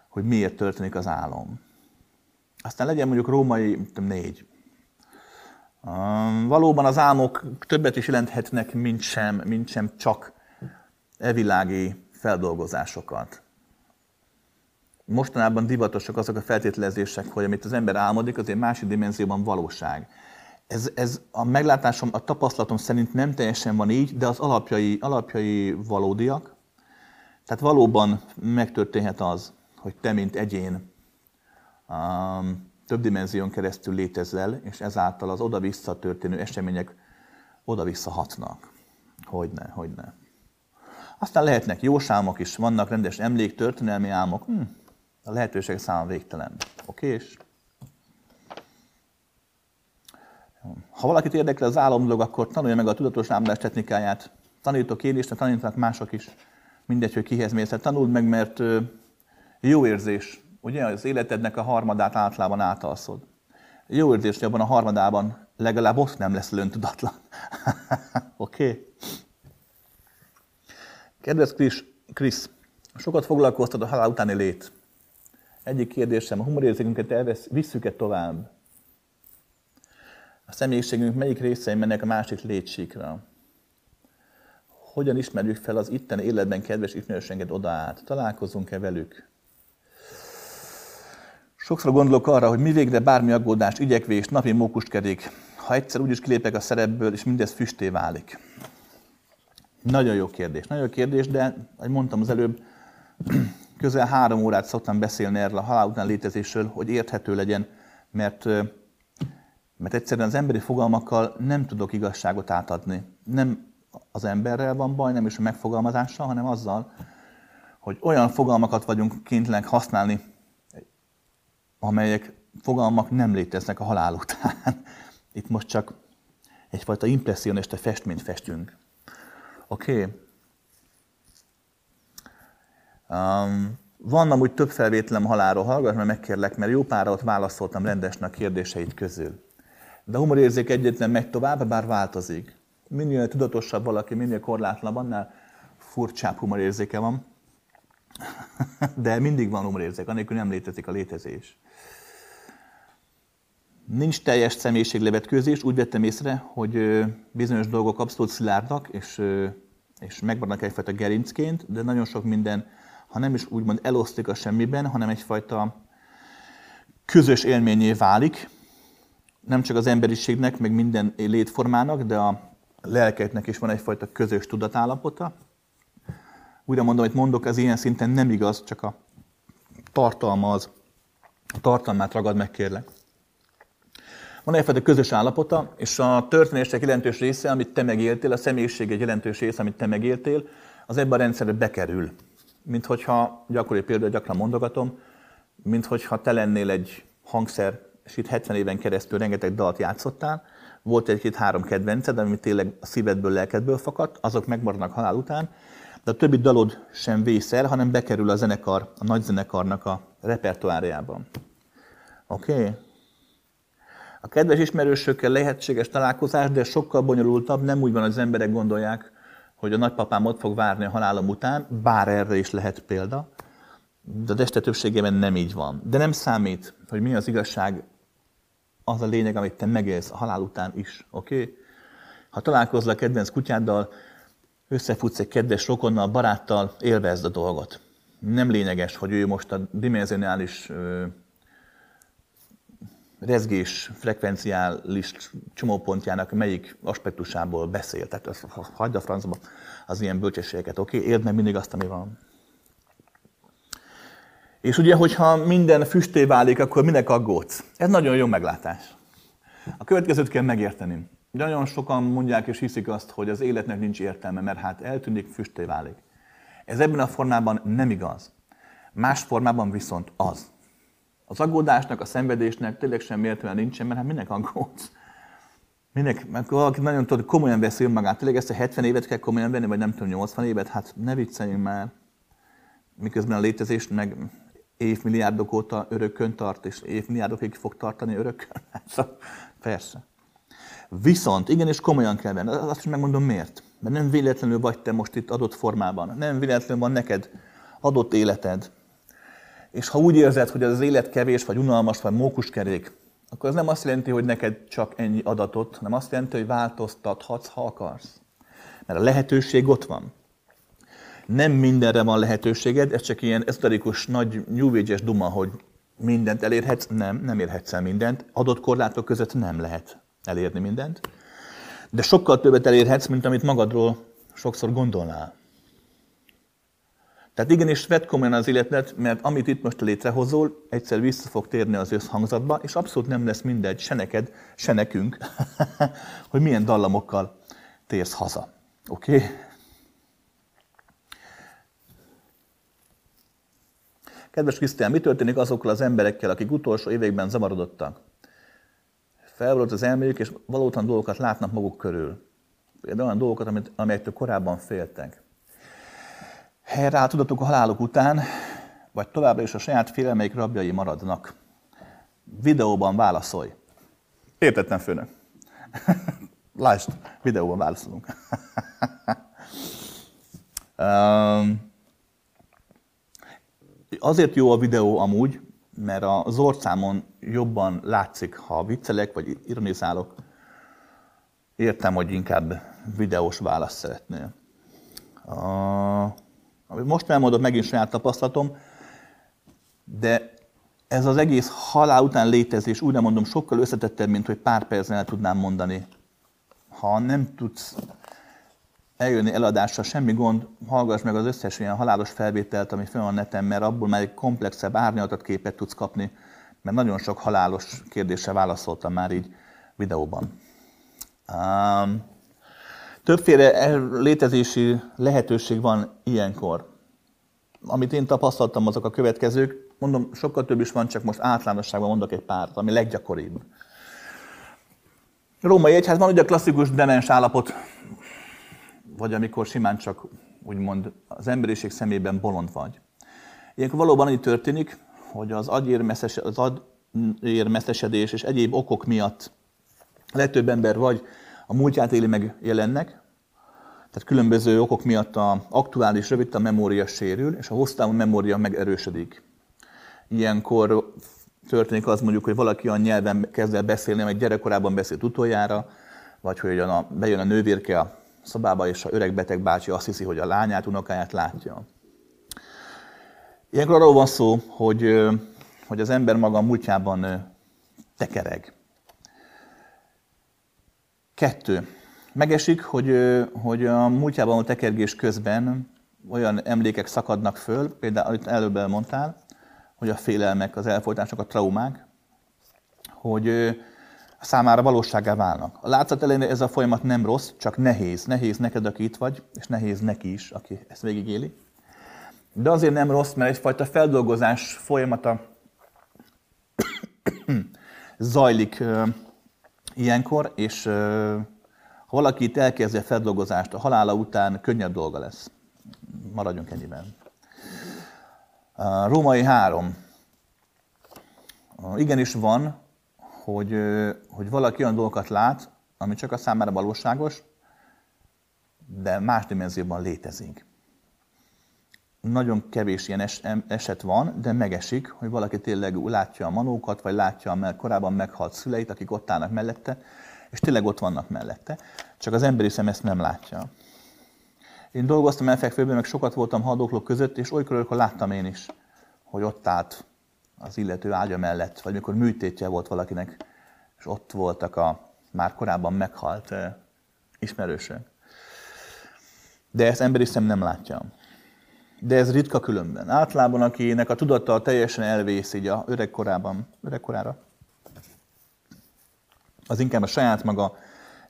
Hogy miért történik az álom. Aztán legyen mondjuk római tudom, négy. Valóban az álmok többet is jelenthetnek, mint sem, mint sem csak evilági feldolgozásokat. Mostanában divatosak azok a feltételezések, hogy amit az ember álmodik, az egy másik dimenzióban valóság. Ez, ez a meglátásom, a tapasztalatom szerint nem teljesen van így, de az alapjai, alapjai valódiak. Tehát valóban megtörténhet az, hogy te, mint egyén, um, több dimenzión keresztül létezel, és ezáltal az oda-vissza történő események oda-vissza hatnak. Hogyne, hogyne. Aztán lehetnek jósámok is, vannak rendes emlék, történelmi álmok. Hm, a lehetőség száma végtelen. Oké? És ha valakit érdekel az álomdolog, akkor tanulja meg a tudatos álmodás technikáját. Tanítok én is, de tanítanak mások is. Mindegy, hogy kihez mész. Hát tanuld meg, mert jó érzés. Ugye az életednek a harmadát általában átalszod. Jó érzés, hogy abban a harmadában legalább ott nem lesz öntudatlan. Oké? okay? Kedves Krisz, Krisz, sokat foglalkoztat a halál utáni lét. Egyik kérdésem, a humorérzékünket elvesz, visszük-e tovább? A személyiségünk melyik részei mennek a másik létsíkra? Hogyan ismerjük fel az itten életben kedves ismerőseinket oda át? Találkozunk-e velük? Sokszor gondolok arra, hogy mi végre bármi aggódást, igyekvés, napi mókuskedik, ha egyszer úgyis kilépek a szerepből, és mindez füsté válik. Nagyon jó kérdés, nagyon jó kérdés, de, ahogy mondtam az előbb, közel három órát szoktam beszélni erről a halál után létezésről, hogy érthető legyen, mert, mert egyszerűen az emberi fogalmakkal nem tudok igazságot átadni. Nem az emberrel van baj, nem is a megfogalmazással, hanem azzal, hogy olyan fogalmakat vagyunk kénytelenek használni, amelyek fogalmak nem léteznek a halál után. Itt most csak egyfajta impressionista festményt festünk. Oké? Okay? Um, Van amúgy több felvételem halálról, hallgass, mert megkérlek, mert jó pára ott válaszoltam rendesnek kérdéseit közül. De a humorérzék egyetlen megy tovább, bár változik. Minél tudatosabb valaki, minél korlátlanabb, annál furcsább humorérzéke van. De mindig van humorérzék, anélkül nem létezik a létezés. Nincs teljes személyiséglevetkőzés, úgy vettem észre, hogy bizonyos dolgok abszolút szilárdak, és, és megvannak egyfajta gerincként, de nagyon sok minden, ha nem is úgymond elosztik a semmiben, hanem egyfajta közös élményé válik, nem csak az emberiségnek, meg minden létformának, de a lelkeknek is van egyfajta közös tudatállapota. Újra mondom, hogy mondok, az ilyen szinten nem igaz, csak a tartalma az, a tartalmát ragad meg, kérlek. Van egyfajta közös állapota, és a történések jelentős része, amit te megéltél, a személyiség egy jelentős része, amit te megéltél, az ebben a rendszerbe bekerül. Mint hogyha, gyakori példa, gyakran mondogatom, mint hogyha te lennél egy hangszer, és itt 70 éven keresztül rengeteg dalt játszottál, volt egy-két-három kedvenced, ami tényleg a szívedből, lelkedből fakadt, azok megmaradnak halál után, de a többi dalod sem vészel, hanem bekerül a zenekar, a nagy zenekarnak a repertoárjába. Oké? Okay? A kedves ismerősökkel lehetséges találkozás, de sokkal bonyolultabb, nem úgy van, hogy az emberek gondolják, hogy a nagypapám ott fog várni a halálom után, bár erre is lehet példa, de a este többségében nem így van. De nem számít, hogy mi az igazság, az a lényeg, amit te megélsz a halál után is, oké? Okay? Ha találkozol a kedvenc kutyáddal, összefutsz egy kedves rokonnal, baráttal, élvezd a dolgot. Nem lényeges, hogy ő most a dimenzionális rezgés frekvenciális csomópontjának melyik aspektusából beszél. Tehát hagyd a francba az ilyen bölcsességeket, oké? Okay? Érd meg mindig azt, ami van. És ugye, hogyha minden füsté válik, akkor minek aggódsz? Ez nagyon jó meglátás. A következőt kell megérteni. Nagyon sokan mondják és hiszik azt, hogy az életnek nincs értelme, mert hát eltűnik, füsté válik. Ez ebben a formában nem igaz. Más formában viszont az. Az aggódásnak, a szenvedésnek tényleg semmi értelme nincsen, mert hát minek aggódsz? Minek? Mert valaki nagyon tudod, komolyan veszi önmagát. Tényleg ezt a 70 évet kell komolyan venni, vagy nem tudom, 80 évet? Hát ne vicceljünk már. Miközben a létezés meg évmilliárdok óta örökkön tart, és évmilliárdokig fog tartani örökkön. Szóval, persze. Viszont igenis komolyan kell venni. Azt is megmondom miért. Mert nem véletlenül vagy te most itt adott formában. Nem véletlenül van neked adott életed. És ha úgy érzed, hogy az élet kevés, vagy unalmas, vagy mókuskerék, akkor ez nem azt jelenti, hogy neked csak ennyi adatot, hanem azt jelenti, hogy változtathatsz, ha akarsz. Mert a lehetőség ott van. Nem mindenre van lehetőséged, ez csak ilyen eszterikus, nagy New duma, hogy mindent elérhetsz. Nem, nem érhetsz el mindent. Adott korlátok között nem lehet elérni mindent. De sokkal többet elérhetsz, mint amit magadról sokszor gondolnál. Tehát igenis vedd komolyan az életet, mert amit itt most létrehozol, egyszer vissza fog térni az összhangzatba, és abszolút nem lesz mindegy, se neked, se nekünk, hogy milyen dallamokkal térsz haza. Oké? Okay? Kedves Krisztián, mi történik azokkal az emberekkel, akik utolsó években zavarodottak? Felvalott az elméjük, és valótan dolgokat látnak maguk körül. Például olyan dolgokat, amelyektől korábban féltek helyreáll tudatuk a haláluk után, vagy továbbra is a saját félelmeik rabjai maradnak. Videóban válaszolj. Értettem, főnök. Lásd, videóban válaszolunk. Azért jó a videó amúgy, mert az orcámon jobban látszik, ha viccelek vagy ironizálok. Értem, hogy inkább videós választ szeretnél. Amit most elmondok, megint saját tapasztalatom, de ez az egész halál után létezés, úgy nem mondom, sokkal összetettebb, mint hogy pár percen el tudnám mondani. Ha nem tudsz eljönni eladásra, semmi gond, hallgass meg az összes ilyen halálos felvételt, ami fel van neten, mert abból már egy komplexebb, árnyaltat képet tudsz kapni, mert nagyon sok halálos kérdésre válaszoltam már így videóban. Um, Többféle létezési lehetőség van ilyenkor. Amit én tapasztaltam, azok a következők. Mondom, sokkal több is van, csak most általánosságban mondok egy párt, ami leggyakoribb. Római egyházban ugye a klasszikus demens állapot, vagy amikor simán csak úgymond az emberiség szemében bolond vagy. Ilyenkor valóban annyi történik, hogy az agyérmeszes, agyérmeszesedés és egyéb okok miatt legtöbb ember vagy a múltját éli meg jelennek, tehát különböző okok miatt a aktuális rövid a memória sérül, és a hosszú memória megerősödik. Ilyenkor történik az mondjuk, hogy valaki a nyelven kezd el beszélni, amely gyerekkorában beszélt utoljára, vagy hogy a, bejön a nővérke a szobába, és a öreg beteg bácsi azt hiszi, hogy a lányát, unokáját látja. Ilyenkor arról van szó, hogy, hogy az ember maga a múltjában tekereg. Kettő. Megesik, hogy, hogy a múltjában a tekergés közben olyan emlékek szakadnak föl, például, amit előbb elmondtál, hogy a félelmek, az elfolytások, a traumák, hogy számára valóságá válnak. A látszat elején ez a folyamat nem rossz, csak nehéz. Nehéz neked, aki itt vagy, és nehéz neki is, aki ezt végigéli. De azért nem rossz, mert egyfajta feldolgozás folyamata zajlik ilyenkor, és ha valaki itt elkezdi a feldolgozást, a halála után könnyebb dolga lesz. Maradjunk ennyiben. Római 3. Igenis van, hogy, hogy valaki olyan dolgokat lát, ami csak a számára valóságos, de más dimenzióban létezik. Nagyon kevés ilyen es, eset van, de megesik, hogy valaki tényleg látja a manókat, vagy látja a korábban meghalt szüleit, akik ott állnak mellette, és tényleg ott vannak mellette, csak az emberi szem ezt nem látja. Én dolgoztam elfekvőben, meg sokat voltam haldoklók között, és olykor, olykor láttam én is, hogy ott állt az illető ágya mellett, vagy mikor műtétje volt valakinek, és ott voltak a már korábban meghalt ismerősök. De ezt emberi szem nem látja. De ez ritka különben. Általában, akinek a tudata teljesen elvész így a öregkorában, öregkorára, az inkább a saját maga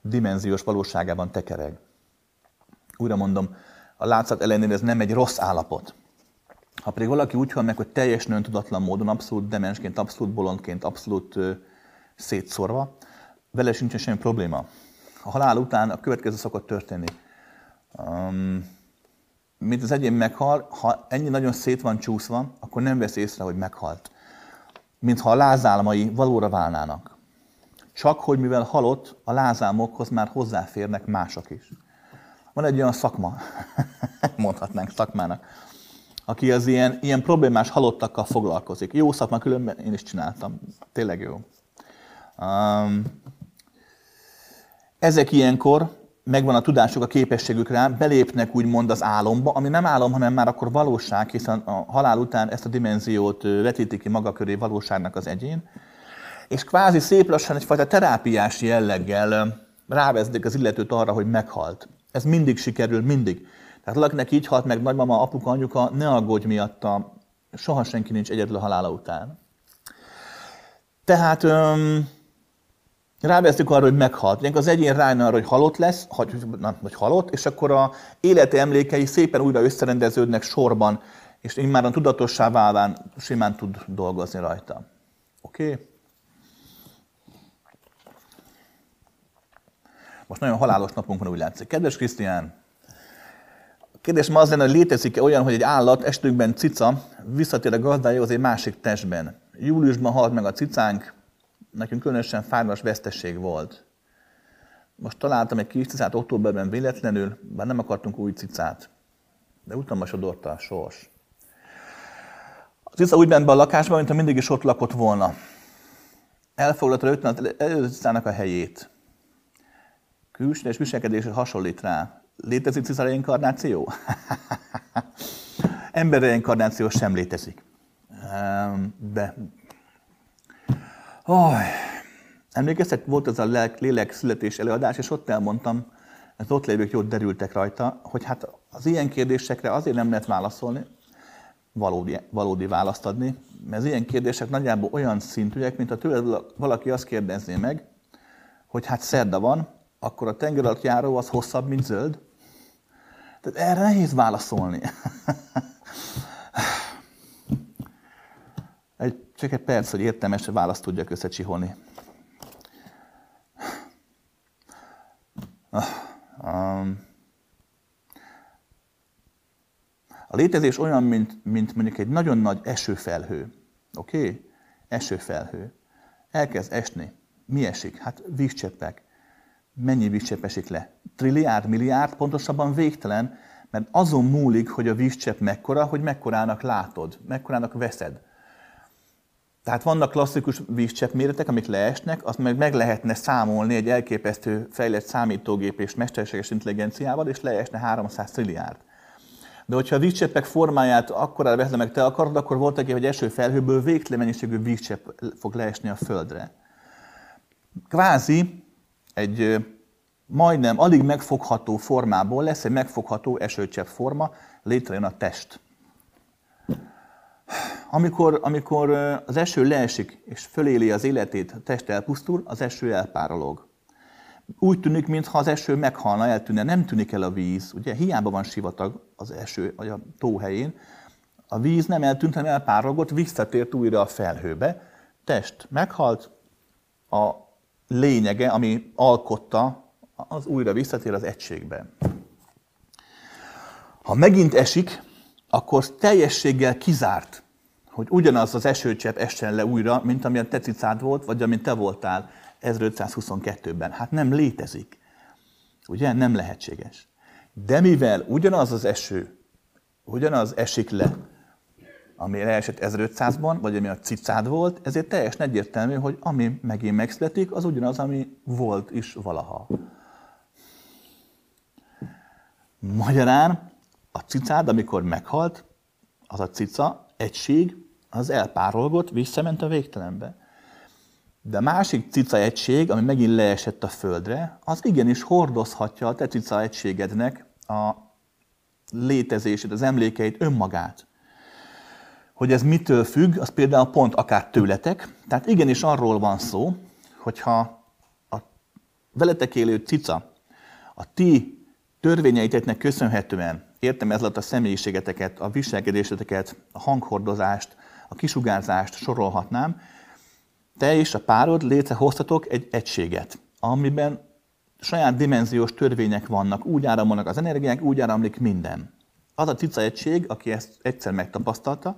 dimenziós valóságában tekereg. Újra mondom, a látszat ellenére ez nem egy rossz állapot. Ha pedig valaki úgy hal meg, hogy teljesen öntudatlan módon, abszolút demensként, abszolút bolondként, abszolút ö, szétszorva, vele sincsen semmi probléma. A halál után a következő szokott történni. Um, mint az egyén meghal, ha ennyi nagyon szét van csúszva, akkor nem vesz észre, hogy meghalt. Mintha a lázálmai valóra válnának. Csak hogy mivel halott, a lázálmokhoz már hozzáférnek mások is. Van egy olyan szakma, mondhatnánk szakmának, aki az ilyen, ilyen problémás halottakkal foglalkozik. Jó szakma, különben én is csináltam. Tényleg jó. Um, ezek ilyenkor megvan a tudásuk, a képességük rá, belépnek úgymond az álomba, ami nem álom, hanem már akkor valóság, hiszen a halál után ezt a dimenziót vetíti ki maga köré valóságnak az egyén, és kvázi szép lassan egyfajta terápiás jelleggel rávezdik az illetőt arra, hogy meghalt. Ez mindig sikerül, mindig. Tehát valakinek így halt meg nagymama, apuka, anyuka, ne aggódj miatta, soha senki nincs egyedül a halála után. Tehát öm, ráveztük arra, hogy meghalt. Ilyenkor az egyén rájön arra, hogy halott lesz, hogy, nem, hogy halott, és akkor a élete emlékei szépen újra összerendeződnek sorban, és már a tudatossá válván simán tud dolgozni rajta. Oké? Okay? Most nagyon halálos napunk van, úgy látszik. Kedves Krisztián, kérdés ma az lenne, hogy létezik-e olyan, hogy egy állat, estünkben cica, visszatér a gazdájához egy másik testben. Júliusban halt meg a cicánk, nekünk különösen fájdalmas vesztesség volt. Most találtam egy kis cicát októberben véletlenül, bár nem akartunk új cicát. De utána sodorta a sors. A cica úgy ment be a lakásba, mint mindig is ott lakott volna. Elfoglalta rögtön az előző cicának a helyét külső viselkedésre hasonlít rá. Létezik cica reinkarnáció? Ember reinkarnáció sem létezik. De... Oh, emlékeztek, volt az a lélek születés előadás, és ott elmondtam, az ott lévők jót derültek rajta, hogy hát az ilyen kérdésekre azért nem lehet válaszolni, valódi, valódi választ adni, mert az ilyen kérdések nagyjából olyan szintűek, mint ha tőled valaki azt kérdezné meg, hogy hát szerda van, akkor a tengeralattjáró az hosszabb, mint zöld? Tehát erre nehéz válaszolni. egy, csak egy perc, hogy értelmes választ tudjak összecsiholni. Um, A létezés olyan, mint, mint mondjuk egy nagyon nagy esőfelhő. Oké? Okay? Esőfelhő. Elkezd esni. Mi esik? Hát vízcseppek. Mennyi vízcsepp esik le? Trilliárd, milliárd, pontosabban végtelen, mert azon múlik, hogy a vízcsepp mekkora, hogy mekkorának látod, mekkorának veszed. Tehát vannak klasszikus vízcsepp méretek, amik leesnek, azt meg meg lehetne számolni egy elképesztő fejlett számítógép és mesterséges intelligenciával, és leesne 300 trilliárd. De hogyha a vízcseppek formáját akkor veszed meg te akarod, akkor voltak hogy eső felhőből végtelen mennyiségű vízcsepp fog leesni a földre. Kvázi egy majdnem alig megfogható formából lesz egy megfogható esőcsepp forma, létrejön a test. Amikor, amikor az eső leesik és föléli az életét, a test elpusztul, az eső elpárolog. Úgy tűnik, mintha az eső meghalna, eltűnne, nem tűnik el a víz. Ugye hiába van sivatag az eső, vagy a tó helyén. A víz nem eltűnt, hanem elpárolgott, visszatért újra a felhőbe. Test meghalt, a lényege, ami alkotta, az újra visszatér az egységbe. Ha megint esik, akkor teljességgel kizárt, hogy ugyanaz az esőcsepp essen le újra, mint amilyen te cicád volt, vagy amint te voltál 1522-ben. Hát nem létezik. Ugye? Nem lehetséges. De mivel ugyanaz az eső, ugyanaz esik le, ami leesett 1500-ban, vagy ami a cicád volt, ezért teljesen egyértelmű, hogy ami megint megszületik, az ugyanaz, ami volt is valaha. Magyarán a cicád, amikor meghalt, az a cica, egység, az elpárolgott, visszament a végtelenbe. De a másik cica egység, ami megint leesett a földre, az igenis hordozhatja a te cica egységednek a létezését, az emlékeit, önmagát. Hogy ez mitől függ, az például pont akár tőletek. Tehát igenis arról van szó, hogyha a veletek élő cica a ti törvényeiteknek köszönhetően, értem ez alatt a személyiségeteket, a viselkedéseteket, a hanghordozást, a kisugárzást sorolhatnám, te és a párod létrehoztatok egy egységet, amiben saját dimenziós törvények vannak, úgy áramolnak az energiák, úgy áramlik minden. Az a cica egység, aki ezt egyszer megtapasztalta,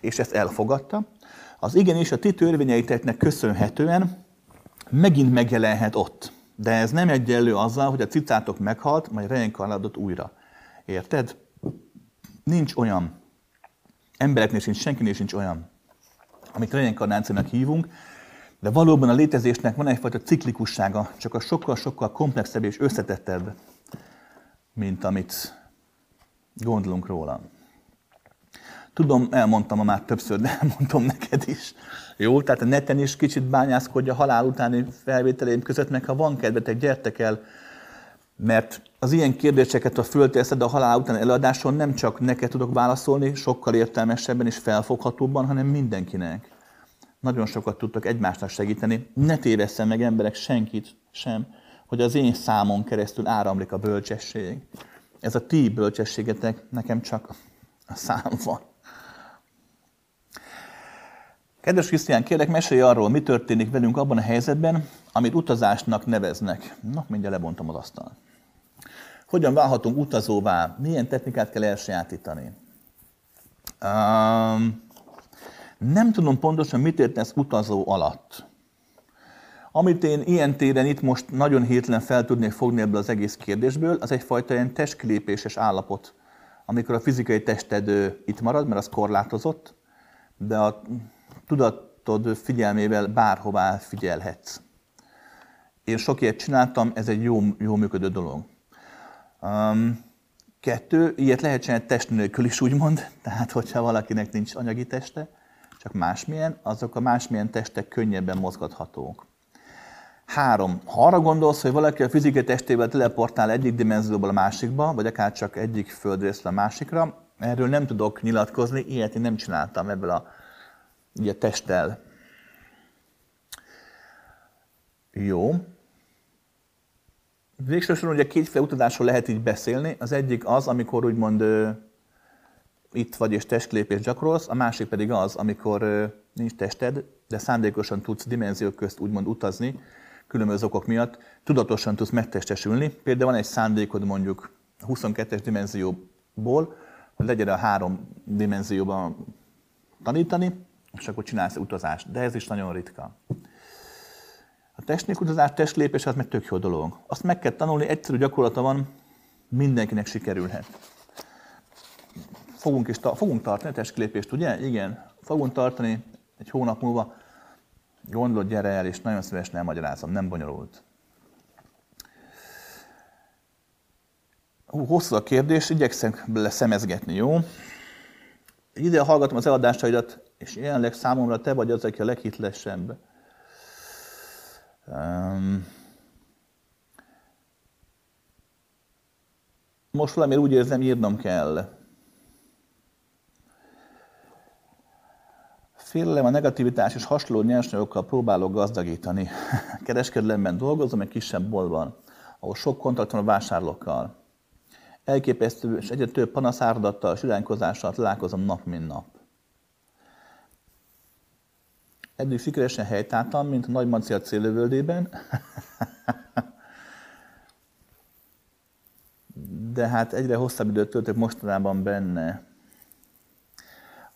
és ezt elfogadta, az igenis a ti törvényeiteknek köszönhetően megint megjelenhet ott. De ez nem egyenlő azzal, hogy a cicátok meghalt, majd reinkarnálódott újra. Érted? Nincs olyan. Embereknél sincs, senkinél sincs olyan, amit reinkarnációnak hívunk, de valóban a létezésnek van egyfajta ciklikussága, csak a sokkal-sokkal komplexebb és összetettebb, mint amit gondolunk róla. Tudom, elmondtam ma már többször, de elmondom neked is. Jó, tehát a neten is kicsit bányászkodja a halál utáni felvételeim között, meg ha van kedvetek, gyertek el, mert az ilyen kérdéseket, ha fölteszed a halál után előadáson, nem csak neked tudok válaszolni, sokkal értelmesebben és felfoghatóbban, hanem mindenkinek. Nagyon sokat tudtak egymásnak segíteni. Ne tévesszen meg emberek senkit sem, hogy az én számon keresztül áramlik a bölcsesség. Ez a ti bölcsességetek, nekem csak a szám van. Kedves Krisztián, kérlek, mesélj arról, mi történik velünk abban a helyzetben, amit utazásnak neveznek. Na, mindjárt lebontom az asztal. Hogyan válhatunk utazóvá? Milyen technikát kell elsajátítani? Um, nem tudom pontosan, mit értesz utazó alatt. Amit én ilyen téren itt most nagyon hirtelen fel tudnék fogni ebből az egész kérdésből, az egyfajta ilyen testkilépéses állapot, amikor a fizikai tested itt marad, mert az korlátozott, de a tudatod figyelmével bárhová figyelhetsz. Én sok ilyet csináltam, ez egy jó, jó működő dolog. Um, kettő, ilyet lehet csinálni test nélkül is úgymond, tehát hogyha valakinek nincs anyagi teste, csak másmilyen, azok a másmilyen testek könnyebben mozgathatók. Három, ha arra gondolsz, hogy valaki a fizikai testével teleportál egyik dimenzióból a másikba, vagy akár csak egyik földrészről a másikra, erről nem tudok nyilatkozni, ilyet én nem csináltam ebből a ugye testtel. Jó. Végsősorban ugye kétféle utazásról lehet így beszélni. Az egyik az, amikor úgymond ö, itt vagy és testlépés gyakorolsz, a másik pedig az, amikor nincs tested, de szándékosan tudsz dimenziók közt úgymond utazni, különböző okok miatt, tudatosan tudsz megtestesülni. Például van egy szándékod mondjuk 22-es dimenzióból, legyen a három dimenzióban tanítani, és akkor csinálsz utazást. De ez is nagyon ritka. A technikutazás, testlépés az meg tök jó dolog. Azt meg kell tanulni, egyszerű gyakorlata van, mindenkinek sikerülhet. Fogunk, is ta- fogunk tartani a testlépést, ugye? Igen. Fogunk tartani egy hónap múlva. Gondolod, gyere el, és nagyon szívesen elmagyarázom, nem bonyolult. Hú, hosszú a kérdés, igyekszem bele szemezgetni, jó? Ide hallgatom az eladásaidat, és jelenleg számomra te vagy az, aki a leghitelesebb. Um, most valamiért úgy érzem, írnom kell. Félelem a negativitás és hasonló nyersanyagokkal próbálok gazdagítani. Kereskedelemben dolgozom egy kisebb boltban, ahol sok kontakt van a vásárlókkal. Elképesztő és egyre több panaszárdattal és iránykozással találkozom nap, mint nap. Eddig sikeresen helytáltam, mint a nagy maci a célövöldében. De hát egyre hosszabb időt töltök mostanában benne.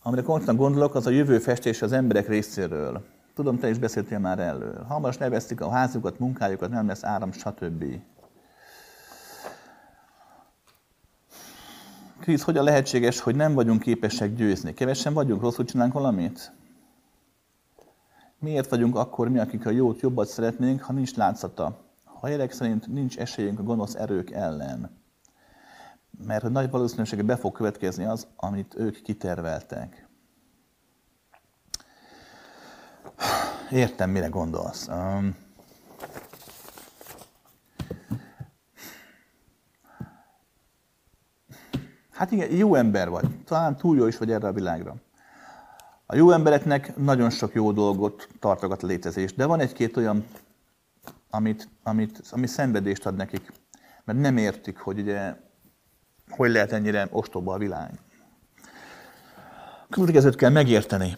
Amire konkrétan gondolok, az a jövő festés az emberek részéről. Tudom, te is beszéltél már erről. Hamarosan elvesztik a házukat, munkájukat, nem lesz áram, stb. Krisz, hogyan lehetséges, hogy nem vagyunk képesek győzni? Kevesen vagyunk, rosszul csinálunk valamit? Miért vagyunk akkor mi, akik a jót jobbat szeretnénk, ha nincs látszata? Ha jelek szerint nincs esélyünk a gonosz erők ellen. Mert hogy nagy valószínűséggel be fog következni az, amit ők kiterveltek. Értem, mire gondolsz. Hát igen, jó ember vagy. Talán túl jó is vagy erre a világra. A jó embereknek nagyon sok jó dolgot tartogat a létezés, de van egy-két olyan, amit, amit, ami szenvedést ad nekik, mert nem értik, hogy ugye hogy lehet ennyire ostoba a világ. Következőt kell megérteni.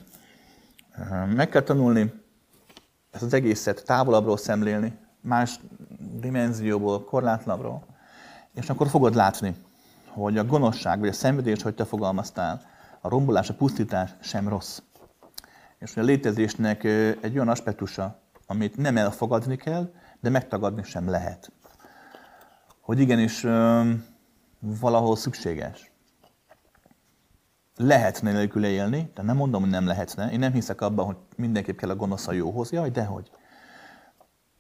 Meg kell tanulni ezt az egészet távolabbról szemlélni, más dimenzióból, korlátlanabbról, és akkor fogod látni, hogy a gonoszság, vagy a szenvedés, hogy te fogalmaztál, a rombolás, a pusztítás sem rossz. És hogy a létezésnek egy olyan aspektusa, amit nem elfogadni kell, de megtagadni sem lehet. Hogy igenis valahol szükséges. Lehetne nélkül élni, de nem mondom, hogy nem lehetne. Én nem hiszek abban, hogy mindenképp kell a gonosz a jóhoz. Jaj, dehogy.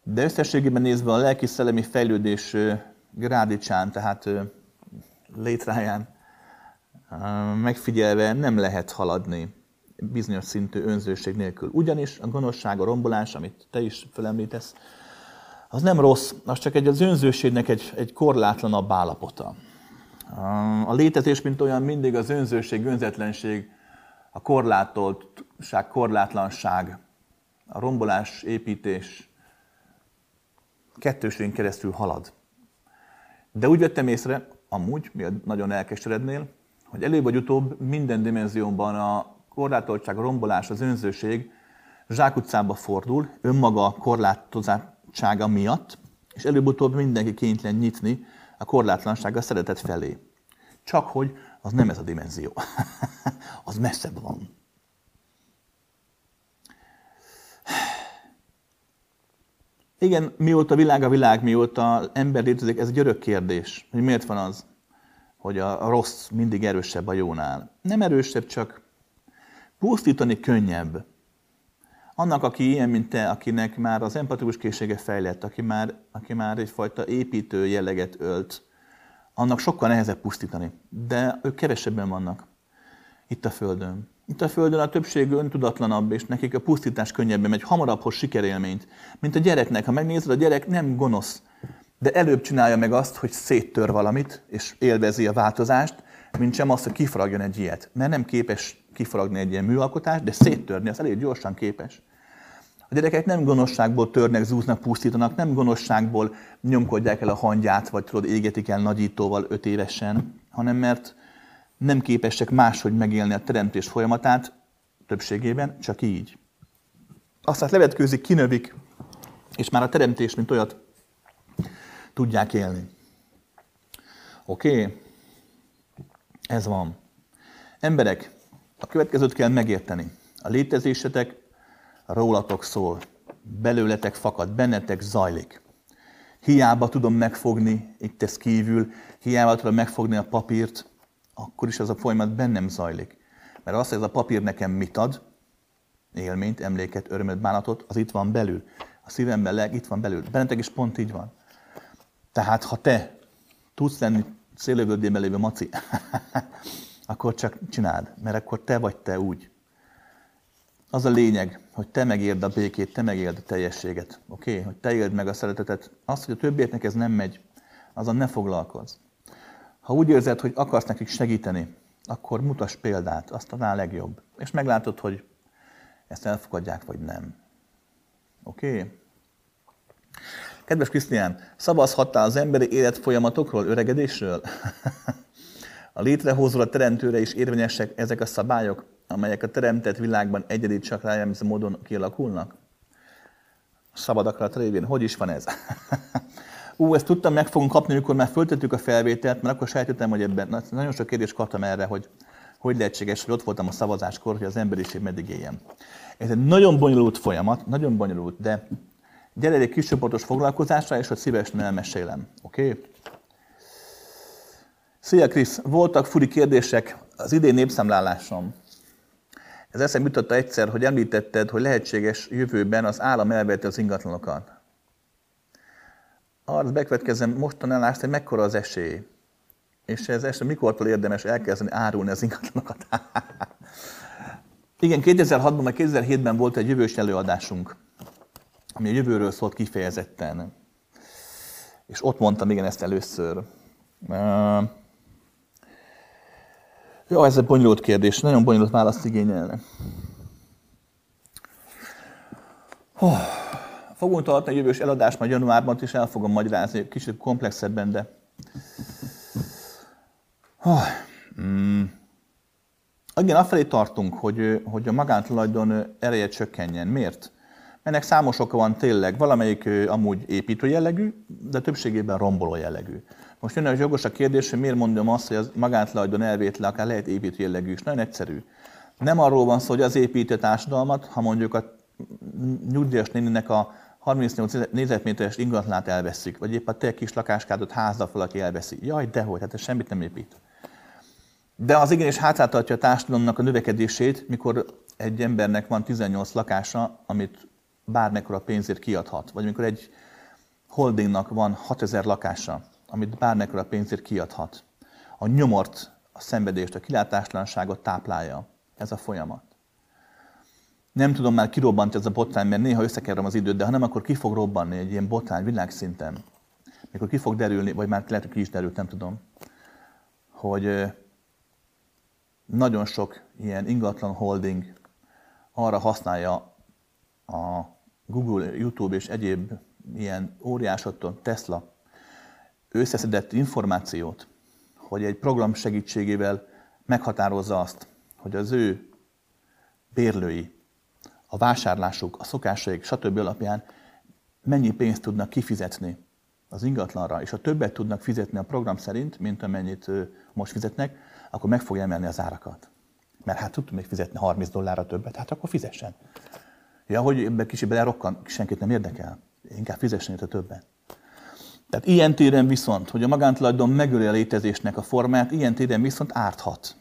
De összességében nézve a lelki-szellemi fejlődés grádicsán, tehát létráján megfigyelve nem lehet haladni bizonyos szintű önzőség nélkül. Ugyanis a gonoszság, a rombolás, amit te is felemlítesz, az nem rossz, az csak egy az önzőségnek egy, egy korlátlanabb állapota. A létezés, mint olyan, mindig az önzőség, önzetlenség, a korlátoltság, korlátlanság, a rombolás, építés kettőségén keresztül halad. De úgy vettem észre, amúgy, mi nagyon elkeserednél, hogy előbb vagy utóbb minden dimenzióban a korlátoltság, a rombolás, az önzőség zsákutcába fordul, önmaga korlátozottsága miatt, és előbb-utóbb mindenki kénytelen nyitni a korlátlanság a szeretet felé. Csak hogy az nem ez a dimenzió. az messzebb van. Igen, mióta világ a világ, mióta ember létezik, ez egy örök kérdés, hogy miért van az, hogy a rossz mindig erősebb a jónál. Nem erősebb, csak pusztítani könnyebb. Annak, aki ilyen, mint te, akinek már az empatikus készsége fejlett, aki már, aki már egyfajta építő jelleget ölt, annak sokkal nehezebb pusztítani. De ők kevesebben vannak itt a Földön. Itt a Földön a többség öntudatlanabb, és nekik a pusztítás könnyebben megy, hamarabb hoz sikerélményt. Mint a gyereknek, ha megnézed, a gyerek nem gonosz, de előbb csinálja meg azt, hogy széttör valamit, és élvezi a változást, mint sem azt, hogy kifaragjon egy ilyet. Mert nem képes kifaragni egy ilyen műalkotást, de széttörni, az elég gyorsan képes. A gyerekek nem gonoszságból törnek, zúznak, pusztítanak, nem gonoszságból nyomkodják el a hangyát, vagy tudod, égetik el nagyítóval öt évesen, hanem mert nem képesek máshogy megélni a teremtés folyamatát, többségében csak így. Aztán levetkőzik, kinövik, és már a teremtés, mint olyat tudják élni. Oké? Okay? Ez van. Emberek, a következőt kell megérteni. A létezésetek rólatok szól. Belőletek fakad, bennetek zajlik. Hiába tudom megfogni, itt ez kívül, hiába tudom megfogni a papírt, akkor is az a folyamat bennem zajlik. Mert azt, hogy ez a papír nekem mit ad, élményt, emléket, örömöt, bánatot, az itt van belül. A szívemben, leg, itt van belül. Bennetek is pont így van. Tehát, ha te tudsz lenni szélövöldében lévő maci, akkor csak csináld, mert akkor te vagy te úgy. Az a lényeg, hogy te megérd a békét, te megérd a teljességet, oké? Okay? Hogy te éld meg a szeretetet. Az, hogy a többieknek ez nem megy, azon ne foglalkozz. Ha úgy érzed, hogy akarsz nekik segíteni, akkor mutass példát, azt talán legjobb. És meglátod, hogy ezt elfogadják, vagy nem. Oké? Okay? Kedves Krisztián, szavazhattál az emberi élet folyamatokról, öregedésről? a létrehozó a teremtőre is érvényesek ezek a szabályok, amelyek a teremtett világban egyedi csak rájelmező módon kialakulnak? Szabad akarat révén. Hogy is van ez? Ú, ezt tudtam, meg fogunk kapni, amikor már föltettük a felvételt, mert akkor sejtettem, hogy ebben nagyon sok kérdést kaptam erre, hogy hogy lehetséges, hogy ott voltam a szavazáskor, hogy az emberiség meddig éljen. Ez egy nagyon bonyolult folyamat, nagyon bonyolult, de gyere egy kiscsoportos foglalkozásra, és hogy szívesen elmesélem. Oké? Okay? Szia Krisz, voltak furi kérdések az idén népszámlálásom. Ez eszem jutotta egyszer, hogy említetted, hogy lehetséges jövőben az állam elvette az ingatlanokat. Arra bekövetkezem mostanállást, hogy mekkora az esély. És ez eset mikortól érdemes elkezdeni árulni az ingatlanokat. Igen, 2006-ban, vagy 2007-ben volt egy jövős előadásunk, ami a jövőről szólt kifejezetten. És ott mondtam igen ezt először. Jó, ez egy bonyolult kérdés, nagyon bonyolult választ igényelne. Oh, fogunk tartani a jövős eladást majd januárban, és el fogom magyarázni, kicsit komplexebben, de... Oh, mm. Igen, afelé tartunk, hogy, hogy a magántulajdon ereje csökkenjen. Miért? Ennek számos oka van tényleg, valamelyik amúgy építő jellegű, de többségében romboló jellegű. Most jön a jogos a kérdés, hogy miért mondom azt, hogy az magántulajdon elvétele akár lehet építő jellegű is. Nagyon egyszerű. Nem arról van szó, hogy az építő társadalmat, ha mondjuk a nyugdíjas néninek a 38 négyzetméteres ingatlanát elveszik, vagy épp a te kis lakáskádat házza fel, aki elveszi. Jaj, dehogy, hát ez semmit nem épít. De az igenis hátráltatja a társadalomnak a növekedését, mikor egy embernek van 18 lakása, amit bármekkora pénzért kiadhat. Vagy amikor egy holdingnak van 6000 lakása, amit bármekkora pénzért kiadhat. A nyomort, a szenvedést, a kilátáslanságot táplálja ez a folyamat. Nem tudom már kirobbant ez a botrány, mert néha összekerem az időt, de ha nem, akkor ki fog robbanni egy ilyen botrány világszinten. Mikor ki fog derülni, vagy már lehet, hogy ki is derült, nem tudom, hogy nagyon sok ilyen ingatlan holding arra használja a Google, YouTube és egyéb ilyen óriásottól Tesla összeszedett információt, hogy egy program segítségével meghatározza azt, hogy az ő bérlői, a vásárlásuk, a szokásaik, stb. alapján mennyi pénzt tudnak kifizetni az ingatlanra, és ha többet tudnak fizetni a program szerint, mint amennyit most fizetnek, akkor meg fogja emelni az árakat. Mert hát tud még fizetni 30 dollárra többet, hát akkor fizessen. Ja, hogy ebbe kicsit belerokkan, senkit nem érdekel. Inkább fizessen érte többet. Tehát ilyen téren viszont, hogy a magántulajdon megöli a létezésnek a formáját, ilyen téren viszont árthat.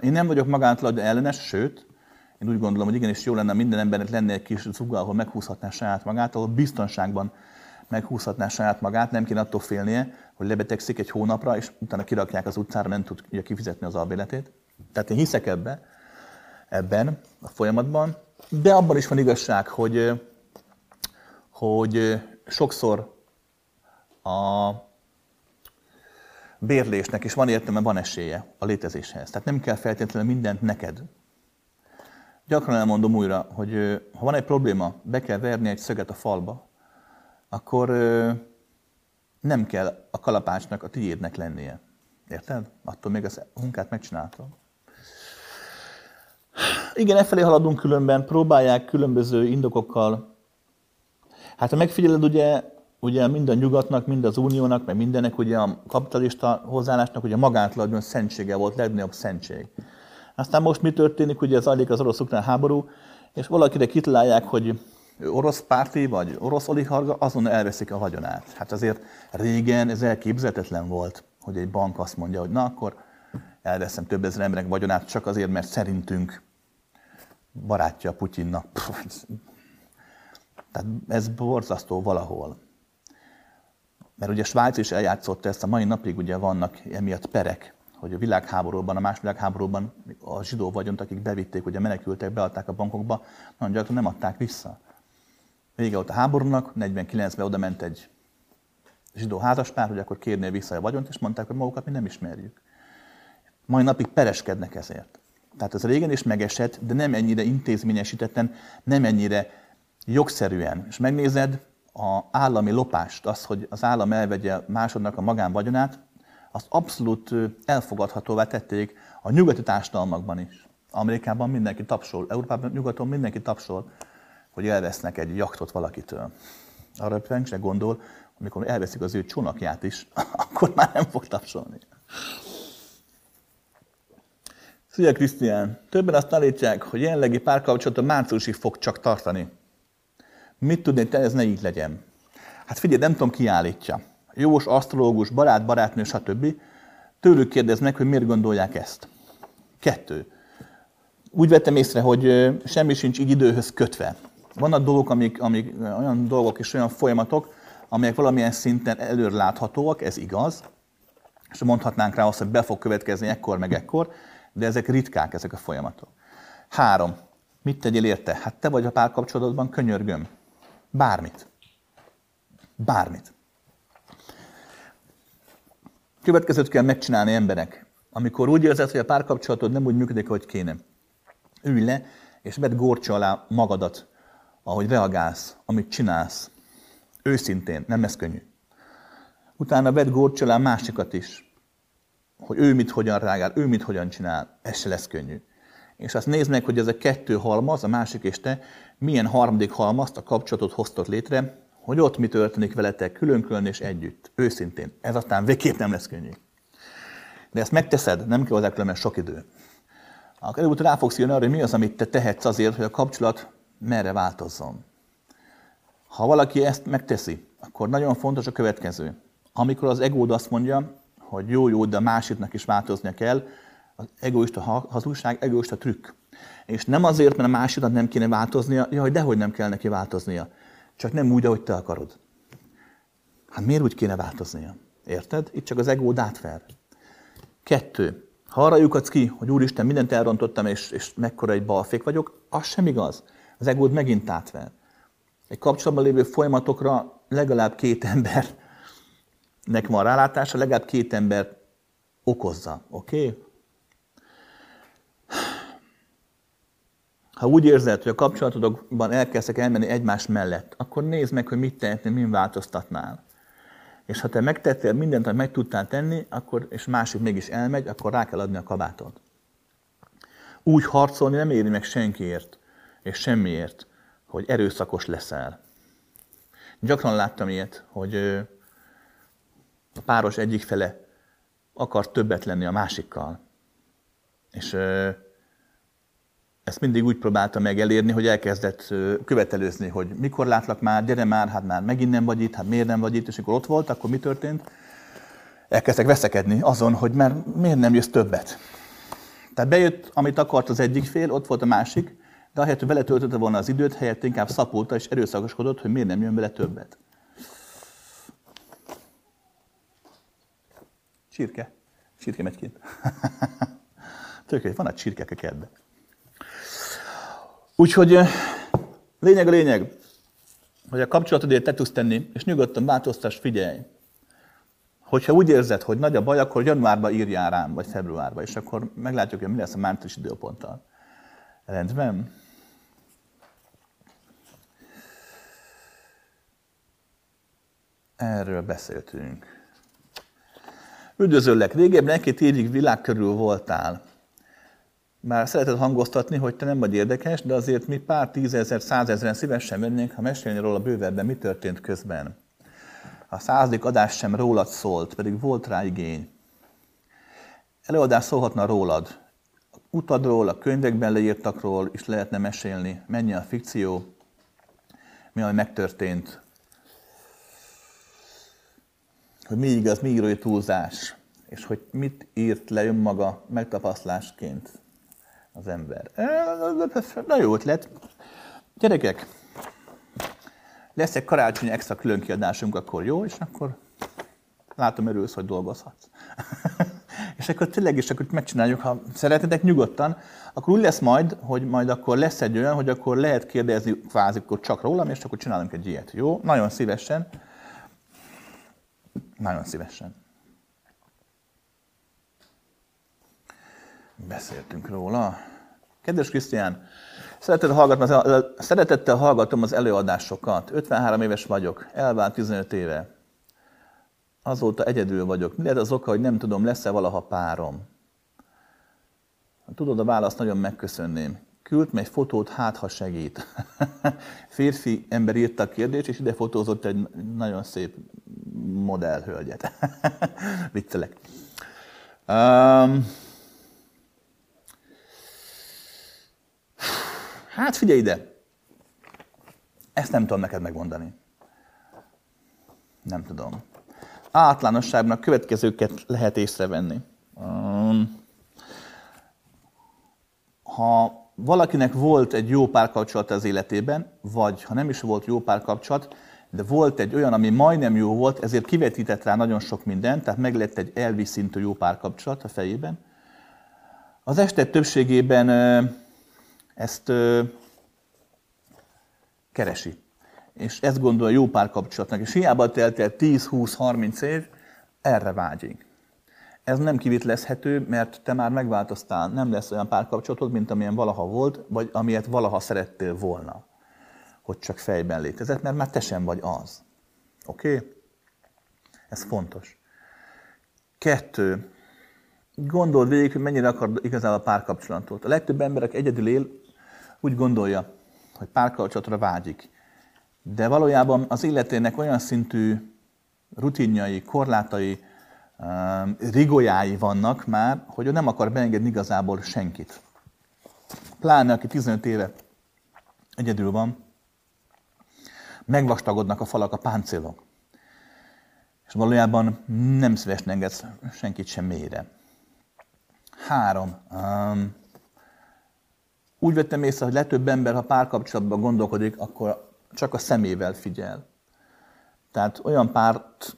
Én nem vagyok magántulajdon ellenes, sőt, én úgy gondolom, hogy igenis jó lenne minden embernek lenne egy kis zuga, ahol meghúzhatná saját magát, ahol biztonságban meghúzhatná saját magát, nem kéne attól félnie, hogy lebetegszik egy hónapra, és utána kirakják az utcára, nem tudja kifizetni az albéletét. Tehát én hiszek ebbe, ebben a folyamatban, de abban is van igazság, hogy, hogy sokszor a bérlésnek is van értelme, van esélye a létezéshez. Tehát nem kell feltétlenül mindent neked. Gyakran elmondom újra, hogy ha van egy probléma, be kell verni egy szöget a falba, akkor nem kell a kalapácsnak a tiédnek lennie. Érted? Attól még az munkát megcsináltam. Igen, e felé haladunk különben, próbálják különböző indokokkal. Hát ha megfigyeled, ugye ugye mind a nyugatnak, mind az uniónak, meg mindenek, ugye a kapitalista hozzáállásnak ugye magátlagon szentsége volt, legnagyobb szentség. Aztán most mi történik, ugye ez alig az orosz-ukrán háború, és valakire kitalálják, hogy orosz párti vagy orosz oligarga, azon elveszik a vagyonát. Hát azért régen ez elképzelhetetlen volt, hogy egy bank azt mondja, hogy na akkor elveszem több ezer emberek vagyonát csak azért, mert szerintünk barátja Putyinnak. Tehát ez borzasztó valahol. Mert ugye Svájc is eljátszotta ezt, a mai napig ugye vannak emiatt perek, hogy a világháborúban, a más világháborúban a zsidó vagyont, akik bevitték, ugye menekültek, beadták a bankokba, nagyon gyakran nem adták vissza. Vége volt a háborúnak, 49-ben oda ment egy zsidó házaspár, hogy akkor kérné vissza a vagyont, és mondták, hogy magukat mi nem ismerjük. Mai napig pereskednek ezért. Tehát ez régen is megesett, de nem ennyire intézményesítetten, nem ennyire jogszerűen. És megnézed a állami lopást, az, hogy az állam elvegye másodnak a magánvagyonát, azt abszolút elfogadhatóvá tették a nyugati társadalmakban is. Amerikában mindenki tapsol, Európában, nyugaton mindenki tapsol, hogy elvesznek egy jaktot valakitől. Arra senki se gondol, amikor elveszik az ő csónakját is, akkor már nem fog tapsolni. Szia Krisztián, többen azt állítják, hogy jelenlegi párkapcsolat a márciusig fog csak tartani. Mit tudnék te, ez ne így legyen? Hát figyelj, nem tudom ki állítja. Jós, asztrológus, barát, barátnő, stb. Tőlük kérdeznek, hogy miért gondolják ezt. Kettő. Úgy vettem észre, hogy semmi sincs így időhöz kötve. Vannak dolgok, amik, amik, olyan dolgok és olyan folyamatok, amelyek valamilyen szinten előreláthatóak, ez igaz, és mondhatnánk rá azt, hogy be fog következni ekkor meg ekkor, de ezek ritkák, ezek a folyamatok. Három. Mit tegyél érte? Hát te vagy a párkapcsolatban, könyörgöm. Bármit. Bármit. Következőt kell megcsinálni emberek. Amikor úgy érzed, hogy a párkapcsolatod nem úgy működik, hogy kéne. Ülj le, és vedd górcsa alá magadat, ahogy reagálsz, amit csinálsz. Őszintén, nem lesz könnyű. Utána vedd górcsa alá másikat is, hogy ő mit hogyan reagál, ő mit hogyan csinál, ez se lesz könnyű. És azt nézd meg, hogy ez a kettő halmaz, a másik és te, milyen harmadik halmazt, a kapcsolatot hoztott létre, hogy ott mi történik veletek külön-külön és együtt. Őszintén. Ez aztán végképp nem lesz könnyű. De ezt megteszed, nem kell hozzá különben sok idő. Akkor előbb rá fogsz jönni arra, hogy mi az, amit te tehetsz azért, hogy a kapcsolat merre változzon. Ha valaki ezt megteszi, akkor nagyon fontos a következő. Amikor az egód azt mondja, hogy jó, jó, de a másiknak is változnia kell, az egoista hazugság, egoista trükk. És nem azért, mert a másiknak nem kéne változnia, jaj, dehogy nem kell neki változnia. Csak nem úgy, ahogy te akarod. Hát miért úgy kéne változnia? Érted? Itt csak az egód átver. Kettő. Ha arra lyukadsz ki, hogy Úristen, mindent elrontottam, és, és mekkora egy balfék vagyok, az sem igaz. Az egód megint átver. Egy kapcsolatban lévő folyamatokra legalább két embernek van rálátása, legalább két ember okozza. Oké? Okay? Ha úgy érzed, hogy a kapcsolatodokban elkezdtek elmenni egymás mellett, akkor nézd meg, hogy mit tehetnél, min változtatnál. És ha te megtettél mindent, amit meg tudtál tenni, akkor, és másik mégis elmegy, akkor rá kell adni a kabátot. Úgy harcolni nem éri meg senkiért, és semmiért, hogy erőszakos leszel. Gyakran láttam ilyet, hogy a páros egyik fele akar többet lenni a másikkal. És ezt mindig úgy próbálta meg elérni, hogy elkezdett követelőzni, hogy mikor látlak már, gyere már, hát már megint nem vagy itt, hát miért nem vagy itt, és amikor ott volt, akkor mi történt? Elkezdtek veszekedni azon, hogy mert miért nem jössz többet. Tehát bejött, amit akart az egyik fél, ott volt a másik, de ahelyett, hogy vele töltötte volna az időt, helyett inkább szapulta és erőszakoskodott, hogy miért nem jön vele többet. Csirke. Csirke megy kint. Tök, van a csirkek a kertben. Úgyhogy lényeg a lényeg, hogy a kapcsolatodért te tudsz tenni, és nyugodtan változtass, figyelj. Hogyha úgy érzed, hogy nagy a baj, akkor januárban írjál rám, vagy februárban, és akkor meglátjuk, hogy mi lesz a március időponttal. Rendben? Erről beszéltünk. Üdvözöllek! Régebben egy-két évig világ körül voltál. Már szereted hangoztatni, hogy te nem vagy érdekes, de azért mi pár tízezer, százezeren szívesen vennénk, ha mesélni róla bővebben, mi történt közben. A századik adás sem rólad szólt, pedig volt rá igény. Előadás szólhatna rólad. Utadról, a könyvekben leírtakról is lehetne mesélni. Mennyi a fikció, mi ami megtörtént, hogy mi igaz, mi írói túlzás, és hogy mit írt le önmaga megtapasztlásként az ember. Na jó ötlet. Gyerekek, lesz egy karácsonyi extra külön kiadásunk, akkor jó, és akkor látom, örülsz, hogy dolgozhatsz. és akkor tényleg is akkor megcsináljuk, ha szeretnétek nyugodtan, akkor úgy lesz majd, hogy majd akkor lesz egy olyan, hogy akkor lehet kérdezni kvázi akkor csak rólam, és akkor csinálunk egy ilyet. Jó? Nagyon szívesen. Nagyon szívesen. Beszéltünk róla. Kedves Krisztián, szeretettel hallgatom, szeretettel hallgatom az előadásokat. 53 éves vagyok, elvált 15 éve. Azóta egyedül vagyok. Mi lehet az oka, hogy nem tudom, lesz-e valaha párom? Ha tudod a választ, nagyon megköszönném. Küld egy fotót, hát ha segít. Férfi ember írta a kérdést, és ide fotózott egy nagyon szép modellhölgyet. Viccelek. Um, hát figyelj ide! Ezt nem tudom neked megmondani. Nem tudom. Általánosságban következőket lehet észrevenni. Ha valakinek volt egy jó párkapcsolat az életében, vagy ha nem is volt jó párkapcsolat, de volt egy olyan, ami majdnem jó volt, ezért kivetített rá nagyon sok mindent, tehát meg lett egy elvi szintű jó párkapcsolat a fejében. Az este többségében ezt keresi. És ezt gondolja jó párkapcsolatnak. És hiába telt el 10-20-30 év, erre vágyik. Ez nem kivitlezhető, mert te már megváltoztál, nem lesz olyan párkapcsolatod, mint amilyen valaha volt, vagy amilyet valaha szerettél volna hogy csak fejben létezett, mert már te sem vagy az. Oké? Okay? Ez fontos. Kettő. Gondold végig, hogy mennyire akar igazából a párkapcsolatot. A legtöbb emberek egyedül él, úgy gondolja, hogy párkapcsolatra vágyik. De valójában az életének olyan szintű rutinjai, korlátai, um, rigolyái vannak már, hogy ő nem akar beengedni igazából senkit. Pláne, aki 15 éve egyedül van, megvastagodnak a falak, a páncélok. És valójában nem szívesen engedsz senkit sem mélyre. Három. Um, úgy vettem észre, hogy legtöbb ember, ha párkapcsolatban gondolkodik, akkor csak a szemével figyel. Tehát olyan párt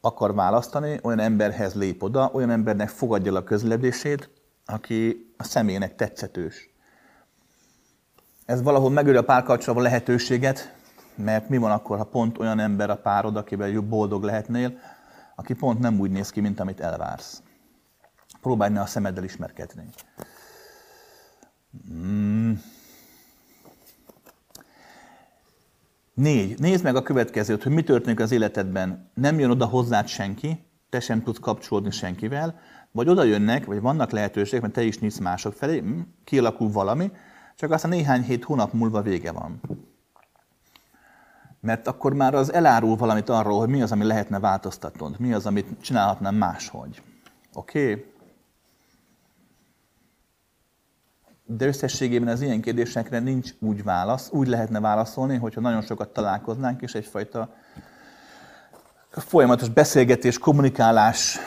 akar választani, olyan emberhez lép oda, olyan embernek fogadja a közledését, aki a személynek tetszetős. Ez valahol megöli a párkapcsolatban lehetőséget, mert mi van akkor, ha pont olyan ember a párod, akivel jobb boldog lehetnél, aki pont nem úgy néz ki, mint amit elvársz. Próbálj ne a szemeddel ismerkedni. Mm. Négy. Nézd meg a következőt, hogy mi történik az életedben. Nem jön oda hozzád senki, te sem tudsz kapcsolódni senkivel, vagy oda jönnek, vagy vannak lehetőségek, mert te is nyitsz mások felé, mm, kialakul valami, csak aztán néhány hét hónap múlva vége van mert akkor már az elárul valamit arról, hogy mi az, ami lehetne változtatnod, mi az, amit csinálhatnám máshogy. Oké? Okay? De összességében az ilyen kérdésekre nincs úgy válasz, úgy lehetne válaszolni, hogyha nagyon sokat találkoznánk, és egyfajta folyamatos beszélgetés, kommunikálás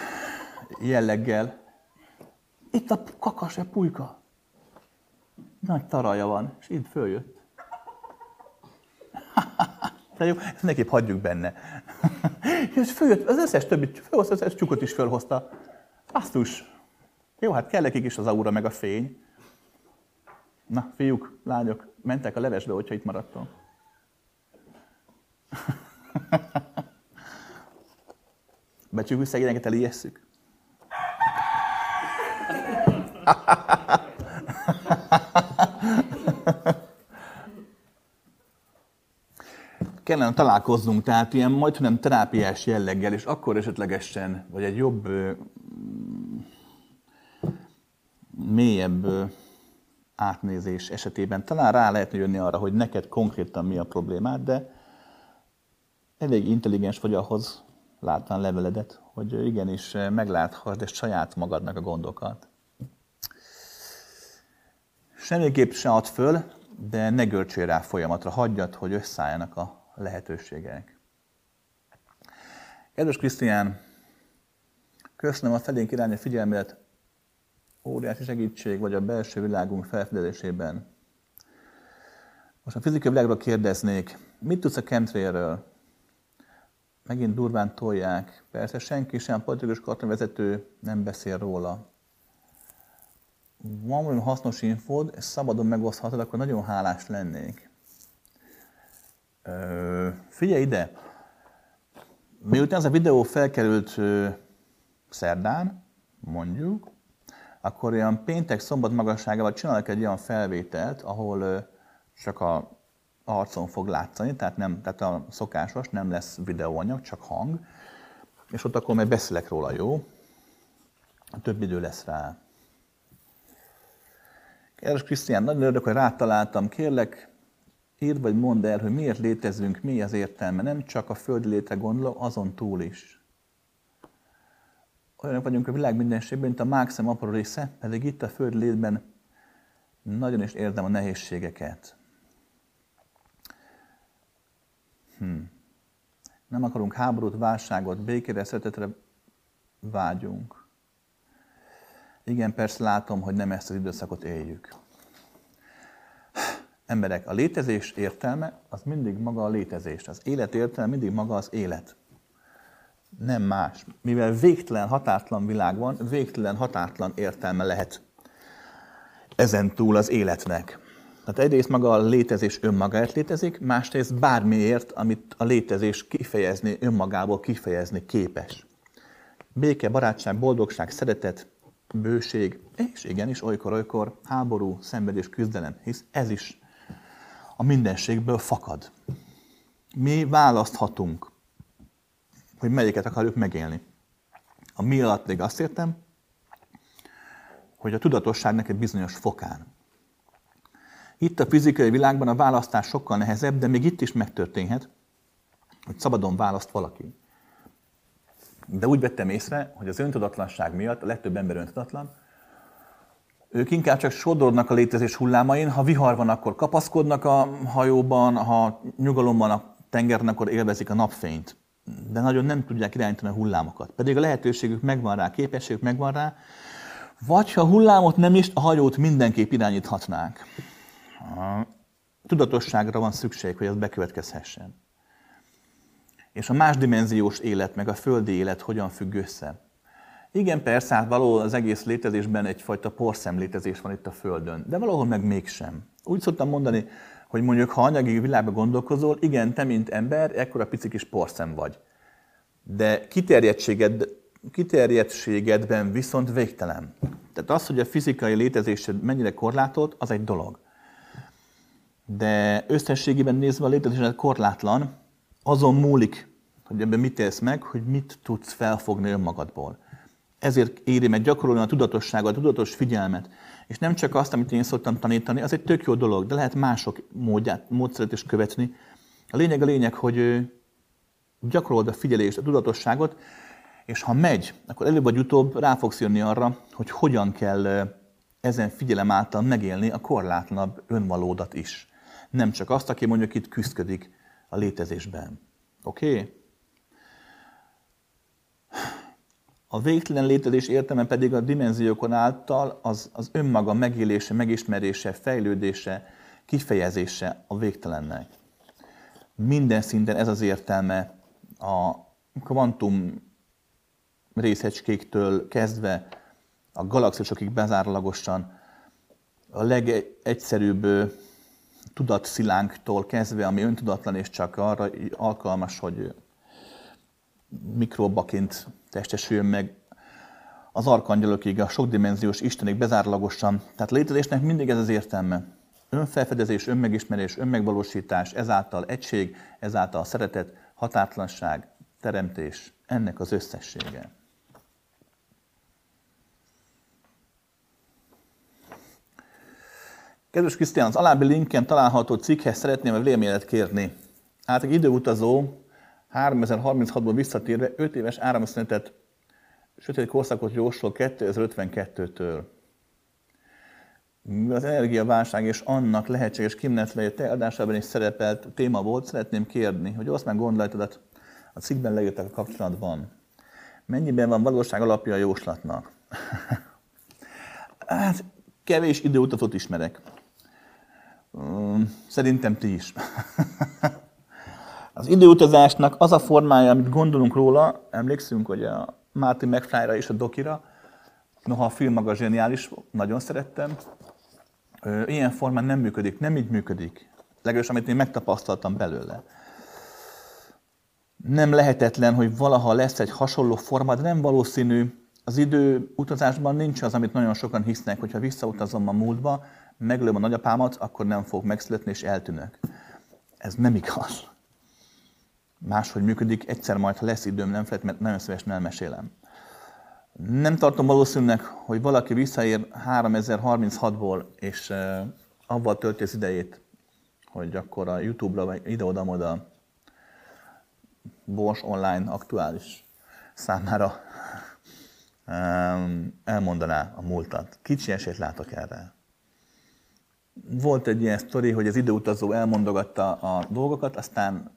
jelleggel. Itt a kakas, a pulyka. Nagy taraja van, és itt följött. De jó, ezt neképp hagyjuk benne. és följött, az összes többi, fölhozta, az összes csukot is fölhozta. Basztus. Jó, hát kell nekik is az aura meg a fény. Na, fiúk, lányok, mentek a levesbe, hogyha itt maradtam. Becsülő szegényeket elijesszük. kellene találkoznunk, tehát ilyen majdnem terápiás jelleggel, és akkor esetlegesen, vagy egy jobb, mélyebb átnézés esetében talán rá lehetne jönni arra, hogy neked konkrétan mi a problémád, de elég intelligens vagy ahhoz, látván leveledet, hogy igenis megláthassd ezt saját magadnak a gondokat. Semmiképp se add föl, de ne görcsélj rá folyamatra, hagyjad, hogy összeálljanak a lehetőségek. Kedves Krisztián, köszönöm a felénk irányú figyelmet, óriási segítség vagy a belső világunk felfedezésében. Most a fizikai világról kérdeznék, mit tudsz a chemtrailről? Megint durván tolják. Persze senki sem, politikus kartonvezető nem beszél róla. Van valami hasznos infód, és szabadon megoszthatod, akkor nagyon hálás lennék. Ö, figyelj ide! Miután ez a videó felkerült szerdán, mondjuk, akkor olyan péntek, szombat magasságával csinálok egy olyan felvételt, ahol csak a arcon fog látszani, tehát, nem, tehát a szokásos, nem lesz videóanyag, csak hang, és ott akkor majd beszélek róla, jó? Több idő lesz rá. Kedves Krisztián, nagyon örülök, hogy rátaláltam. Kérlek, írd vagy mondd el, hogy miért létezünk, mi az értelme. Nem csak a földi létre gondolok, azon túl is. Olyanok vagyunk a világ mindenségben, mint a mákszem apró része, pedig itt a föld létben nagyon is érzem a nehézségeket. Hmm. Nem akarunk háborút, válságot, békére, szeretetre vágyunk. Igen, persze látom, hogy nem ezt az időszakot éljük. Emberek, a létezés értelme az mindig maga a létezés. Az élet értelme mindig maga az élet. Nem más. Mivel végtelen, határtlan világ van, végtelen, határtlan értelme lehet ezen túl az életnek. Tehát egyrészt maga a létezés önmagáért létezik, másrészt bármiért, amit a létezés kifejezni, önmagából kifejezni képes. Béke, barátság, boldogság, szeretet, bőség, és igenis olykor-olykor háború, szenvedés, küzdelem, hisz ez is a mindenségből fakad. Mi választhatunk, hogy melyiket akarjuk megélni. A mi alatt még azt értem, hogy a tudatosságnak egy bizonyos fokán. Itt a fizikai világban a választás sokkal nehezebb, de még itt is megtörténhet, hogy szabadon választ valaki. De úgy vettem észre, hogy az öntudatlanság miatt, a legtöbb ember öntudatlan, ők inkább csak sodornak a létezés hullámain, ha vihar van, akkor kapaszkodnak a hajóban, ha nyugalom van a tengeren, akkor élvezik a napfényt. De nagyon nem tudják irányítani a hullámokat. Pedig a lehetőségük megvan rá, képességük megvan rá, vagy ha hullámot nem is, a hajót mindenképp irányíthatnák. Tudatosságra van szükség, hogy ez bekövetkezhessen. És a másdimenziós élet, meg a földi élet hogyan függ össze. Igen, persze, hát valahol az egész létezésben egyfajta porszemlétezés van itt a Földön, de valahol meg mégsem. Úgy szoktam mondani, hogy mondjuk, ha anyagi világban gondolkozol, igen, te, mint ember, ekkora pici kis porszem vagy. De kiterjedtséged, kiterjedtségedben viszont végtelen. Tehát az, hogy a fizikai létezésed mennyire korlátolt, az egy dolog. De összességében nézve a létezésed korlátlan, azon múlik, hogy ebben mit élsz meg, hogy mit tudsz felfogni önmagadból. Ezért éri meg gyakorolni a tudatosságot, a tudatos figyelmet. És nem csak azt, amit én szoktam tanítani, az egy tök jó dolog, de lehet mások módját, módszeret is követni. A lényeg a lényeg, hogy gyakorold a figyelést, a tudatosságot, és ha megy, akkor előbb vagy utóbb rá fogsz jönni arra, hogy hogyan kell ezen figyelem által megélni a korlátlanabb önvalódat is. Nem csak azt, aki mondjuk itt küzdködik a létezésben. Oké? Okay? A végtelen létezés értelme pedig a dimenziókon által az, az önmaga megélése, megismerése, fejlődése, kifejezése a végtelennek. Minden szinten ez az értelme a kvantum részecskéktől kezdve a galaxisokig bezárólagosan a legegyszerűbb tudatszilánktól kezdve, ami öntudatlan és csak arra alkalmas, hogy mikrobaként testesüljön meg, az arkangyalokig, a sokdimenziós istenig bezárólagosan. Tehát létezésnek mindig ez az értelme. Önfelfedezés, önmegismerés, önmegvalósítás, ezáltal egység, ezáltal szeretet, határtlanság, teremtés, ennek az összessége. Kedves Krisztián, az alábbi linken található cikkhez szeretném a véleményet kérni. Hát egy időutazó 3036-ból visszatérve 5 éves áramszünetet, sötét korszakot jósol 2052-től. Az energiaválság és annak lehetséges kimenetleje adásában is szerepelt téma volt, szeretném kérni, hogy oszd meg gondolatodat a cikkben leírtak a kapcsolatban. Mennyiben van valóság alapja a jóslatnak? hát kevés időutatot ismerek. Szerintem ti is. Az időutazásnak az a formája, amit gondolunk róla, emlékszünk, hogy a Martin McFly-ra és a Dokira, noha a film maga zseniális, nagyon szerettem, ilyen formán nem működik, nem így működik. Legalábbis, amit én megtapasztaltam belőle. Nem lehetetlen, hogy valaha lesz egy hasonló forma, de nem valószínű. Az idő utazásban nincs az, amit nagyon sokan hisznek, hogyha visszautazom a múltba, meglőm a nagyapámat, akkor nem fog megszületni és eltűnök. Ez nem igaz. Máshogy működik, egyszer majd, ha lesz időm, nem felett, mert nagyon szívesen elmesélem. Nem tartom valószínűleg, hogy valaki visszaér 3036-ból, és uh, avval tölti az idejét, hogy akkor a YouTube-ra, vagy ide-oda-moda Bors online aktuális számára um, elmondaná a múltat. Kicsi esélyt látok erre. Volt egy ilyen sztori, hogy az időutazó elmondogatta a dolgokat, aztán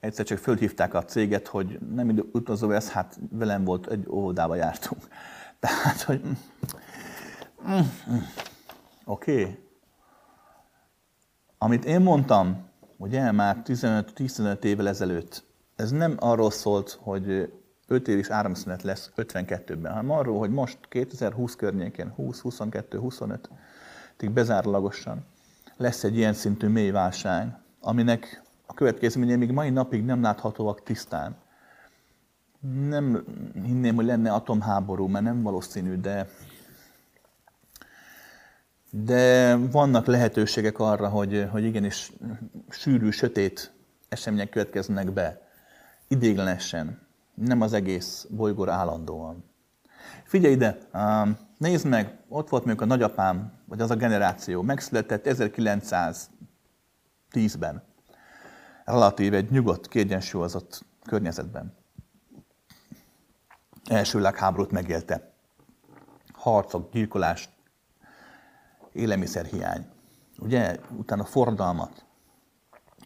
egyszer csak fölhívták a céget, hogy nem időutazó ez, hát velem volt, egy óvodába jártunk. Tehát, hogy... Oké. Okay. Amit én mondtam, ugye már 15-15 évvel ezelőtt, ez nem arról szólt, hogy 5 év is áramszünet lesz 52-ben, hanem arról, hogy most 2020 környékén, 20, 22, 25 bezárólagosan lesz egy ilyen szintű mély válság, aminek a következménye még mai napig nem láthatóak tisztán. Nem hinném, hogy lenne atomháború, mert nem valószínű, de, de vannak lehetőségek arra, hogy, hogy igenis sűrű, sötét események következnek be idéglenesen, nem az egész bolygóra állandóan. Figyelj ide, nézd meg, ott volt mondjuk a nagyapám, vagy az a generáció, megszületett 1910-ben. Relatív egy nyugodt, kiegyensúlyozott környezetben. Első világháborút megélte. Harcok, gyilkolás, élelmiszerhiány. Ugye, utána forradalmat,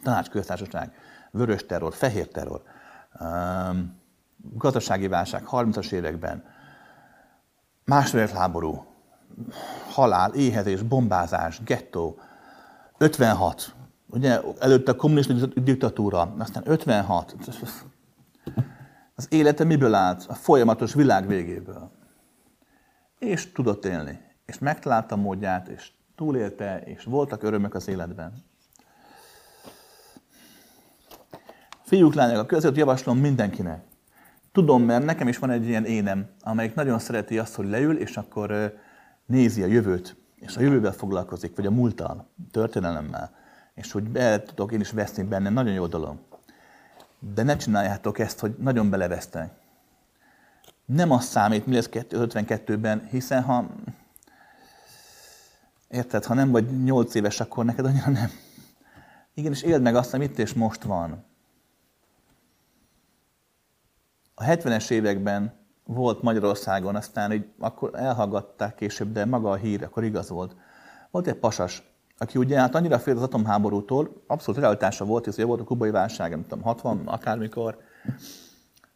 tanácsköztársaság, vörös terror, fehér terror, gazdasági válság 30-as években, második háború, halál, éhezés, bombázás, gettó, 56, ugye előtte a kommunista diktatúra, aztán 56, az élete miből állt? A folyamatos világ végéből. És tudott élni. És megtalálta módját, és túlélte, és voltak örömök az életben. Fiúk, lányok, a között javaslom mindenkinek. Tudom, mert nekem is van egy ilyen énem, amelyik nagyon szereti azt, hogy leül, és akkor nézi a jövőt, és a jövővel foglalkozik, vagy a múlttal, történelemmel, és hogy be tudok én is veszni benne, nagyon jó dolog. De ne csináljátok ezt, hogy nagyon belevesztek. Nem az számít, mi lesz 52-ben, hiszen ha Érted, ha nem vagy 8 éves, akkor neked annyira nem. Igenis, éld meg azt, amit itt és most van. A 70-es években volt Magyarországon, aztán így, akkor elhallgatták később, de maga a hír akkor igaz volt. Volt egy pasas, aki ugye hát annyira fél az atomháborútól, abszolút realitása volt, hogy volt a kubai válság, nem tudom, 60 akármikor,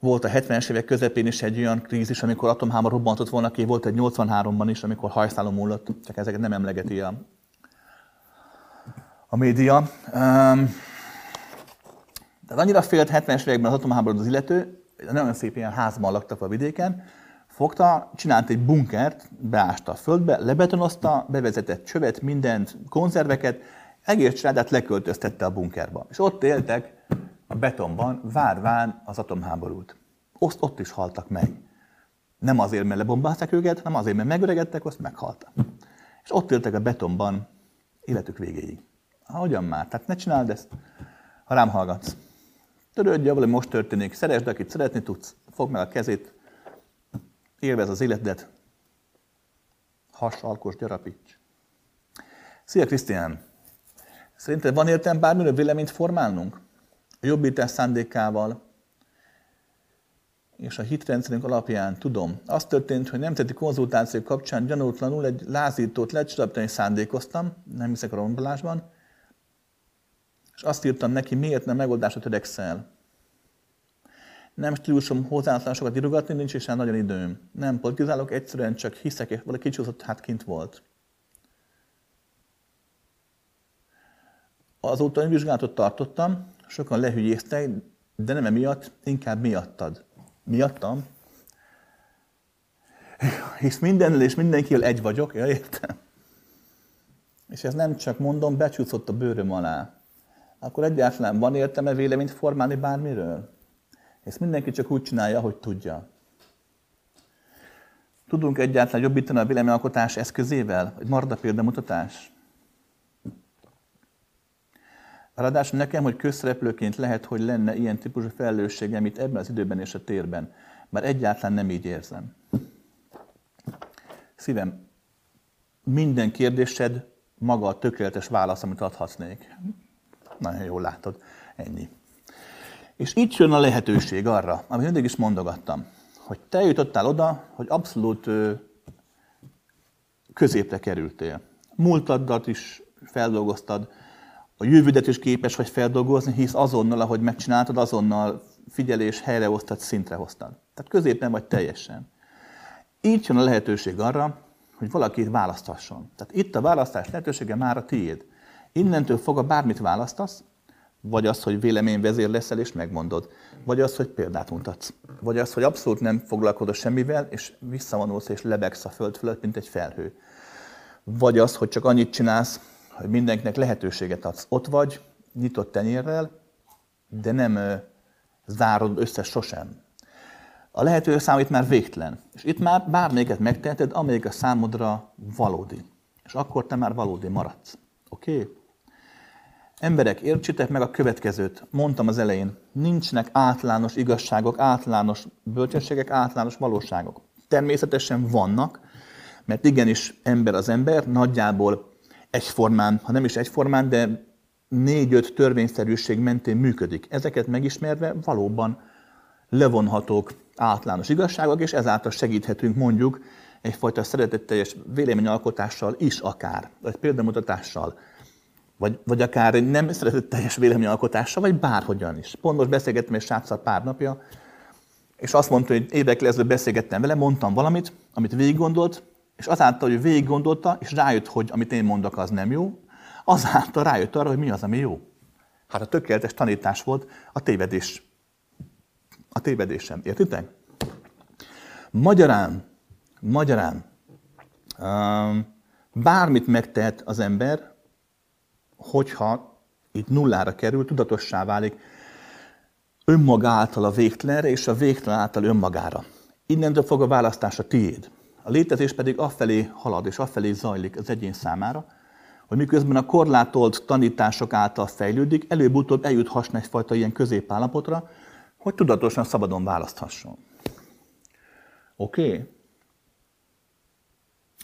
volt a 70-es évek közepén is egy olyan krízis, amikor atomháború robbantott volna ki, volt egy 83-ban is, amikor hajszálon múlott, csak ezeket nem emlegeti a, a média. Um, tehát annyira félt 70-es években az atomháború az illető, nagyon szép ilyen házban laktak a vidéken, fogta, csinált egy bunkert, beásta a földbe, lebetonozta, bevezetett csövet, mindent, konzerveket, egész családát leköltöztette a bunkerba. És ott éltek a betonban, várván az atomháborút. Ott, ott is haltak meg. Nem azért, mert lebombázták őket, hanem azért, mert megöregedtek, azt meghaltak. És ott éltek a betonban életük végéig. Hogyan már? Tehát ne csináld ezt, ha rám hallgatsz. Törődj hogy most történik, szeresd, akit szeretni tudsz, fogd meg a kezét, élvez az életedet, hasalkos, gyarapíts. Szia Krisztián! Szerinted van értelme bármilyen véleményt formálnunk? a jobbítás szándékával, és a hitrendszerünk alapján tudom. Az történt, hogy nemzeti konzultáció kapcsán gyanútlanul egy lázítót lecsapítani szándékoztam, nem hiszek a rombolásban, és azt írtam neki, miért nem megoldásra törekszel. Nem stílusom hozzáállatlan sokat írogatni, nincs is nagyon időm. Nem politizálok, egyszerűen csak hiszek, és valaki kicsúszott, hát kint volt. Azóta önvizsgálatot tartottam, sokan lehügyéztek, de nem emiatt, inkább miattad. Miattam? Hisz mindennel és mindenkivel egy vagyok, ja, értem? És ez nem csak mondom, becsúszott a bőröm alá. Akkor egyáltalán van értelme véleményt formálni bármiről? Ezt mindenki csak úgy csinálja, hogy tudja. Tudunk egyáltalán jobbítani a véleményalkotás eszközével? Egy marda példamutatás? Ráadásul nekem, hogy közszereplőként lehet, hogy lenne ilyen típusú felelősségem itt ebben az időben és a térben, mert egyáltalán nem így érzem. Szívem, minden kérdésed maga a tökéletes válasz, amit adhatnék. Nagyon jól látod. Ennyi. És itt jön a lehetőség arra, amit mindig is mondogattam, hogy te jutottál oda, hogy abszolút középre kerültél. Múltadat is feldolgoztad, a jövődet is képes vagy feldolgozni, hisz azonnal, ahogy megcsináltad, azonnal figyelés helyrehoztad, szintre hoztad. Tehát középen vagy teljesen. Így jön a lehetőség arra, hogy valaki választhasson. Tehát itt a választás lehetősége már a tiéd. Innentől fogva bármit választasz, vagy az, hogy véleményvezér leszel és megmondod, vagy az, hogy példát mutatsz, vagy az, hogy abszolút nem foglalkozol semmivel, és visszavonulsz és lebegsz a föld fölött, mint egy felhő. Vagy az, hogy csak annyit csinálsz, hogy mindenkinek lehetőséget adsz. Ott vagy, nyitott tenyérrel, de nem zárod össze sosem. A lehetőség számít már végtelen. És itt már bármelyiket megteheted, amelyik a számodra valódi. És akkor te már valódi maradsz. Oké? Okay? Emberek, értsétek meg a következőt. Mondtam az elején, nincsenek általános igazságok, általános bölcsességek, általános valóságok. Természetesen vannak, mert igenis ember az ember, nagyjából egyformán, ha nem is egyformán, de négy-öt törvényszerűség mentén működik. Ezeket megismerve valóban levonhatók általános igazságok, és ezáltal segíthetünk mondjuk egyfajta szeretetteljes véleményalkotással is akár, vagy példamutatással, vagy, vagy akár nem szeretetteljes véleményalkotással, vagy bárhogyan is. Pont most beszélgettem egy sráccal pár napja, és azt mondta, hogy évekkel ezelőtt beszélgettem vele, mondtam valamit, amit végig gondolt, és azáltal, hogy végig gondolta, és rájött, hogy amit én mondok, az nem jó, azáltal rájött arra, hogy mi az, ami jó. Hát a tökéletes tanítás volt a tévedés. A tévedésem. Értitek? Magyarán, magyarán, bármit megtehet az ember, hogyha itt nullára kerül, tudatossá válik önmaga által a végtelenre, és a végtelen által önmagára. Innentől fog a választás a tiéd. A létezés pedig afelé halad és afelé zajlik az egyén számára, hogy miközben a korlátolt tanítások által fejlődik, előbb-utóbb eljuthasson egyfajta ilyen középállapotra, hogy tudatosan szabadon választhasson. Oké? Okay?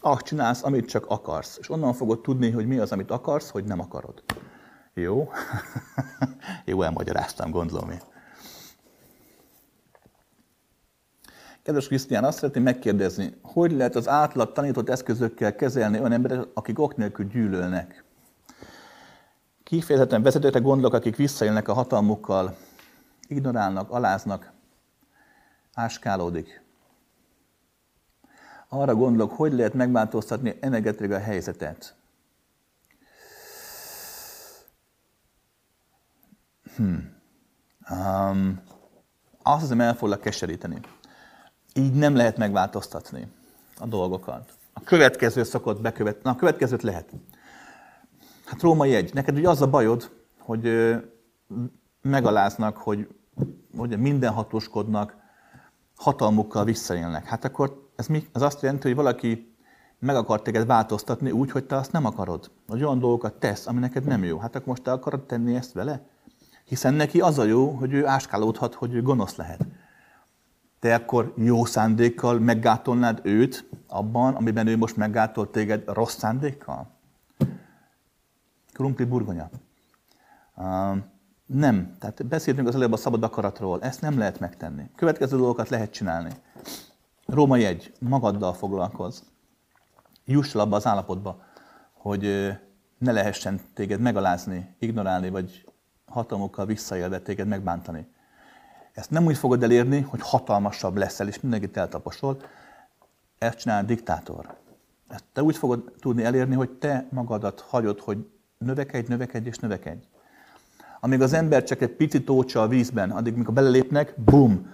Azt csinálsz, amit csak akarsz, és onnan fogod tudni, hogy mi az, amit akarsz, hogy nem akarod. Jó? Jó, elmagyaráztam, gondolom én. Kedves Krisztián, azt szeretném megkérdezni, hogy lehet az átlag tanított eszközökkel kezelni olyan emberek, akik ok nélkül gyűlölnek? Kifejezetten vezetőkre gondolok, akik visszaélnek a hatalmukkal, ignorálnak, aláznak, áskálódik. Arra gondolok, hogy lehet megváltoztatni energetikai a helyzetet. Hmm. Um, azt hiszem, el foglak keseríteni. Így nem lehet megváltoztatni a dolgokat. A következő szokott bekövetni. Na, a következőt lehet. Hát római egy. Neked ugye az a bajod, hogy megaláznak, hogy, hogy minden hatóskodnak, hatalmukkal visszaélnek. Hát akkor ez, mi? ez azt jelenti, hogy valaki meg akar téged változtatni úgy, hogy te azt nem akarod. Hogy olyan dolgokat tesz, ami neked nem jó. Hát akkor most te akarod tenni ezt vele? Hiszen neki az a jó, hogy ő áskálódhat, hogy ő gonosz lehet te akkor jó szándékkal meggátolnád őt abban, amiben ő most meggátolt téged rossz szándékkal? Krumpli burgonya. Nem. Tehát beszéltünk az előbb a szabad akaratról. Ezt nem lehet megtenni. Következő dolgokat lehet csinálni. Római egy, magaddal foglalkozz. Juss abba az állapotba, hogy ne lehessen téged megalázni, ignorálni, vagy hatalmokkal visszaélve téged megbántani. Ezt nem úgy fogod elérni, hogy hatalmasabb leszel, és mindenkit eltaposol. Ezt csinál a diktátor. Ezt te úgy fogod tudni elérni, hogy te magadat hagyod, hogy növekedj, növekedj és növekedj. Amíg az ember csak egy pici tócsa a vízben, addig, mikor belelépnek, bum,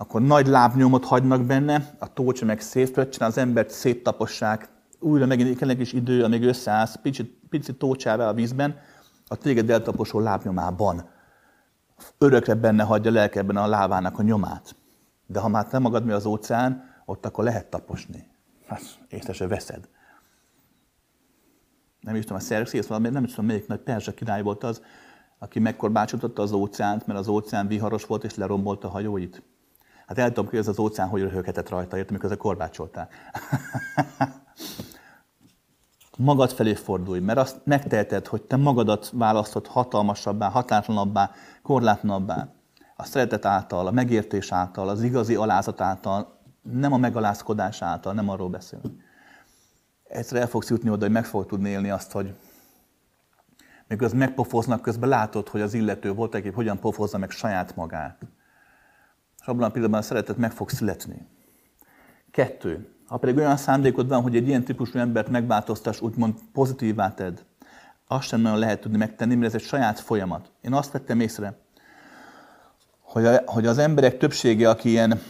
akkor nagy lábnyomot hagynak benne, a tócsa meg szétfröccsen, az embert széttapossák, újra megint kell is idő, amíg összeállsz pici, pici tócsává a vízben, a téged eltaposó lábnyomában. Örökre benne hagyja lelkebben a lábának a nyomát. De ha már te magad mi az óceán, ott akkor lehet taposni. Hát, észre se veszed. Nem is tudom, a Szerxész valami, nem is tudom, melyik nagy perzsa király volt az, aki megkorbácsította az óceánt, mert az óceán viharos volt, és lerombolta a hajóit. Hát el tudom hogy ez az óceán hogy röhöghetett rajta, értem, mikor korbácsoltál. magad felé fordulj, mert azt megteheted, hogy te magadat választod hatalmasabbá, hatátlanabbá, korlátlanabbá. A szeretet által, a megértés által, az igazi alázat által, nem a megalázkodás által, nem arról beszélünk. Egyszer el fogsz jutni oda, hogy meg fogod tudni élni azt, hogy miközben megpofoznak, közben látod, hogy az illető volt, aki hogyan pofozza meg saját magát. És abban a pillanatban a szeretet meg fog születni. Kettő. Ha pedig olyan szándékod van, hogy egy ilyen típusú embert megváltoztass, úgymond pozitívvá tedd, azt sem nagyon lehet tudni megtenni, mert ez egy saját folyamat. Én azt vettem észre, hogy, a, hogy az emberek többsége, aki ilyen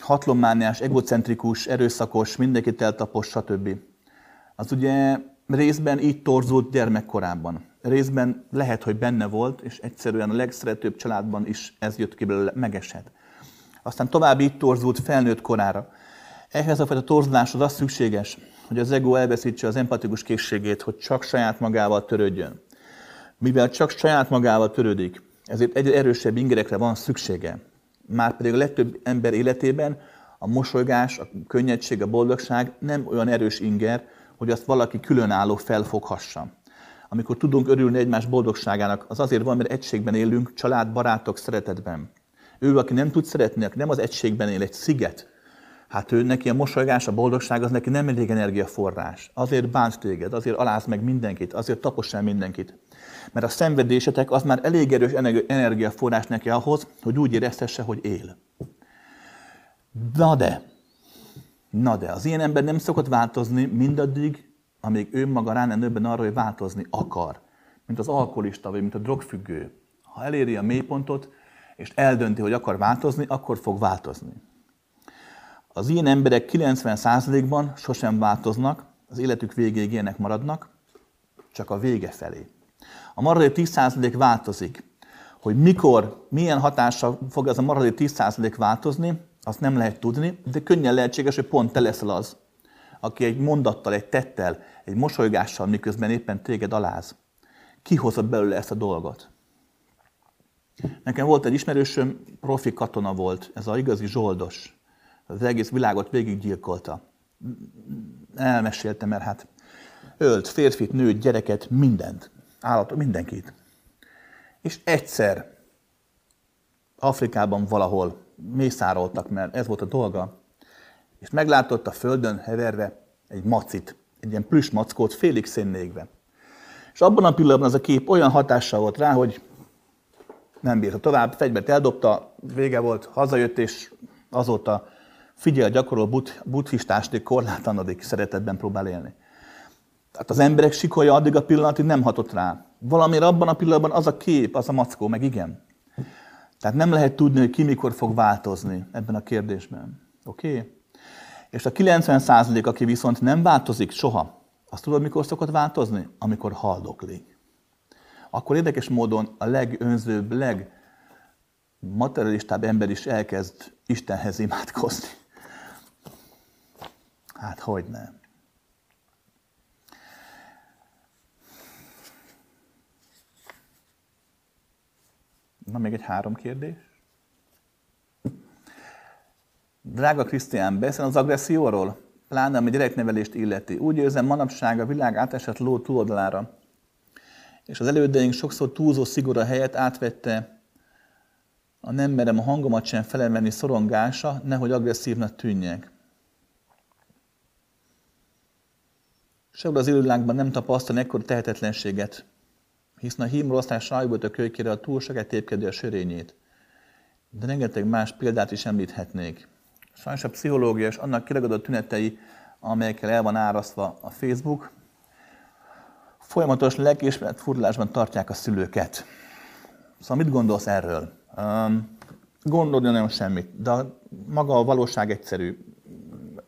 hatlommániás, egocentrikus, erőszakos, mindenkit eltapos, stb. Az ugye részben így torzult gyermekkorában. Részben lehet, hogy benne volt, és egyszerűen a legszeretőbb családban is ez jött ki belőle, megesett. Aztán tovább így torzult felnőtt korára. Ehhez a fajta torzuláshoz az szükséges, hogy az ego elveszítse az empatikus készségét, hogy csak saját magával törődjön. Mivel csak saját magával törődik, ezért egyre erősebb ingerekre van szüksége. Márpedig a legtöbb ember életében a mosolygás, a könnyedség, a boldogság nem olyan erős inger, hogy azt valaki különálló felfoghassa. Amikor tudunk örülni egymás boldogságának, az azért van, mert egységben élünk, család, barátok, szeretetben. Ő, aki nem tud szeretni, aki nem az egységben él, egy sziget, hát ő neki a mosolygás, a boldogság az neki nem elég energiaforrás. Azért bánt téged, azért aláz meg mindenkit, azért tapos el mindenkit. Mert a szenvedésetek az már elég erős energiaforrás neki ahhoz, hogy úgy éreztesse, hogy él. Na de, na de, az ilyen ember nem szokott változni mindaddig, amíg ő maga rá nem döbben arra, hogy változni akar. Mint az alkoholista, vagy mint a drogfüggő. Ha eléri a mélypontot, és eldönti, hogy akar változni, akkor fog változni. Az ilyen emberek 90%-ban sosem változnak, az életük végéig ilyenek maradnak, csak a vége felé. A maradék 10% változik. Hogy mikor, milyen hatással fog ez a maradék 10% változni, azt nem lehet tudni, de könnyen lehetséges, hogy pont te leszel az, aki egy mondattal, egy tettel, egy mosolygással, miközben éppen téged aláz. Kihozott belőle ezt a dolgot? Nekem volt egy ismerősöm, profi katona volt, ez a igazi zsoldos az egész világot végiggyilkolta. Elmesélte, mert hát ölt férfit, nőt, gyereket, mindent. Állatot, mindenkit. És egyszer Afrikában valahol mészároltak, mert ez volt a dolga, és meglátott a földön heverve egy macit, egy ilyen plüss mackót félig szénnégve. És abban a pillanatban az a kép olyan hatással volt rá, hogy nem bírta tovább, fegyvert eldobta, vége volt, hazajött, és azóta figyel, gyakorol but, buddhistástig korlátlanodik szeretetben próbál élni. Tehát az emberek sikolja addig a pillanatig nem hatott rá. Valamire abban a pillanatban az a kép, az a mackó, meg igen. Tehát nem lehet tudni, hogy ki mikor fog változni ebben a kérdésben. Oké? Okay? És a 90% aki viszont nem változik soha, azt tudod, mikor szokott változni? Amikor haldoklik. Akkor érdekes módon a legönzőbb, legmaterialistább ember is elkezd Istenhez imádkozni. Hát hogy nem. Na, még egy három kérdés. Drága Krisztián, beszél az agresszióról? Pláne, ami gyereknevelést illeti. Úgy érzem, manapság a világ átesett ló túloldalára. És az elődeink sokszor túlzó szigora helyett átvette a nem merem a hangomat sem felemelni szorongása, nehogy agresszívnak tűnjek. Sehol az élőlánkban nem tapasztal ekkor tehetetlenséget, hiszen a hímról aztán sajbult a kölykére a túl sokat tépkedő a sörényét. De rengeteg más példát is említhetnék. Sajnos a pszichológia és annak kiragadott tünetei, amelyekkel el van árasztva a Facebook, folyamatos lelkiismeret furdalásban tartják a szülőket. Szóval mit gondolsz erről? Um, gondolni nem semmit, de maga a valóság egyszerű.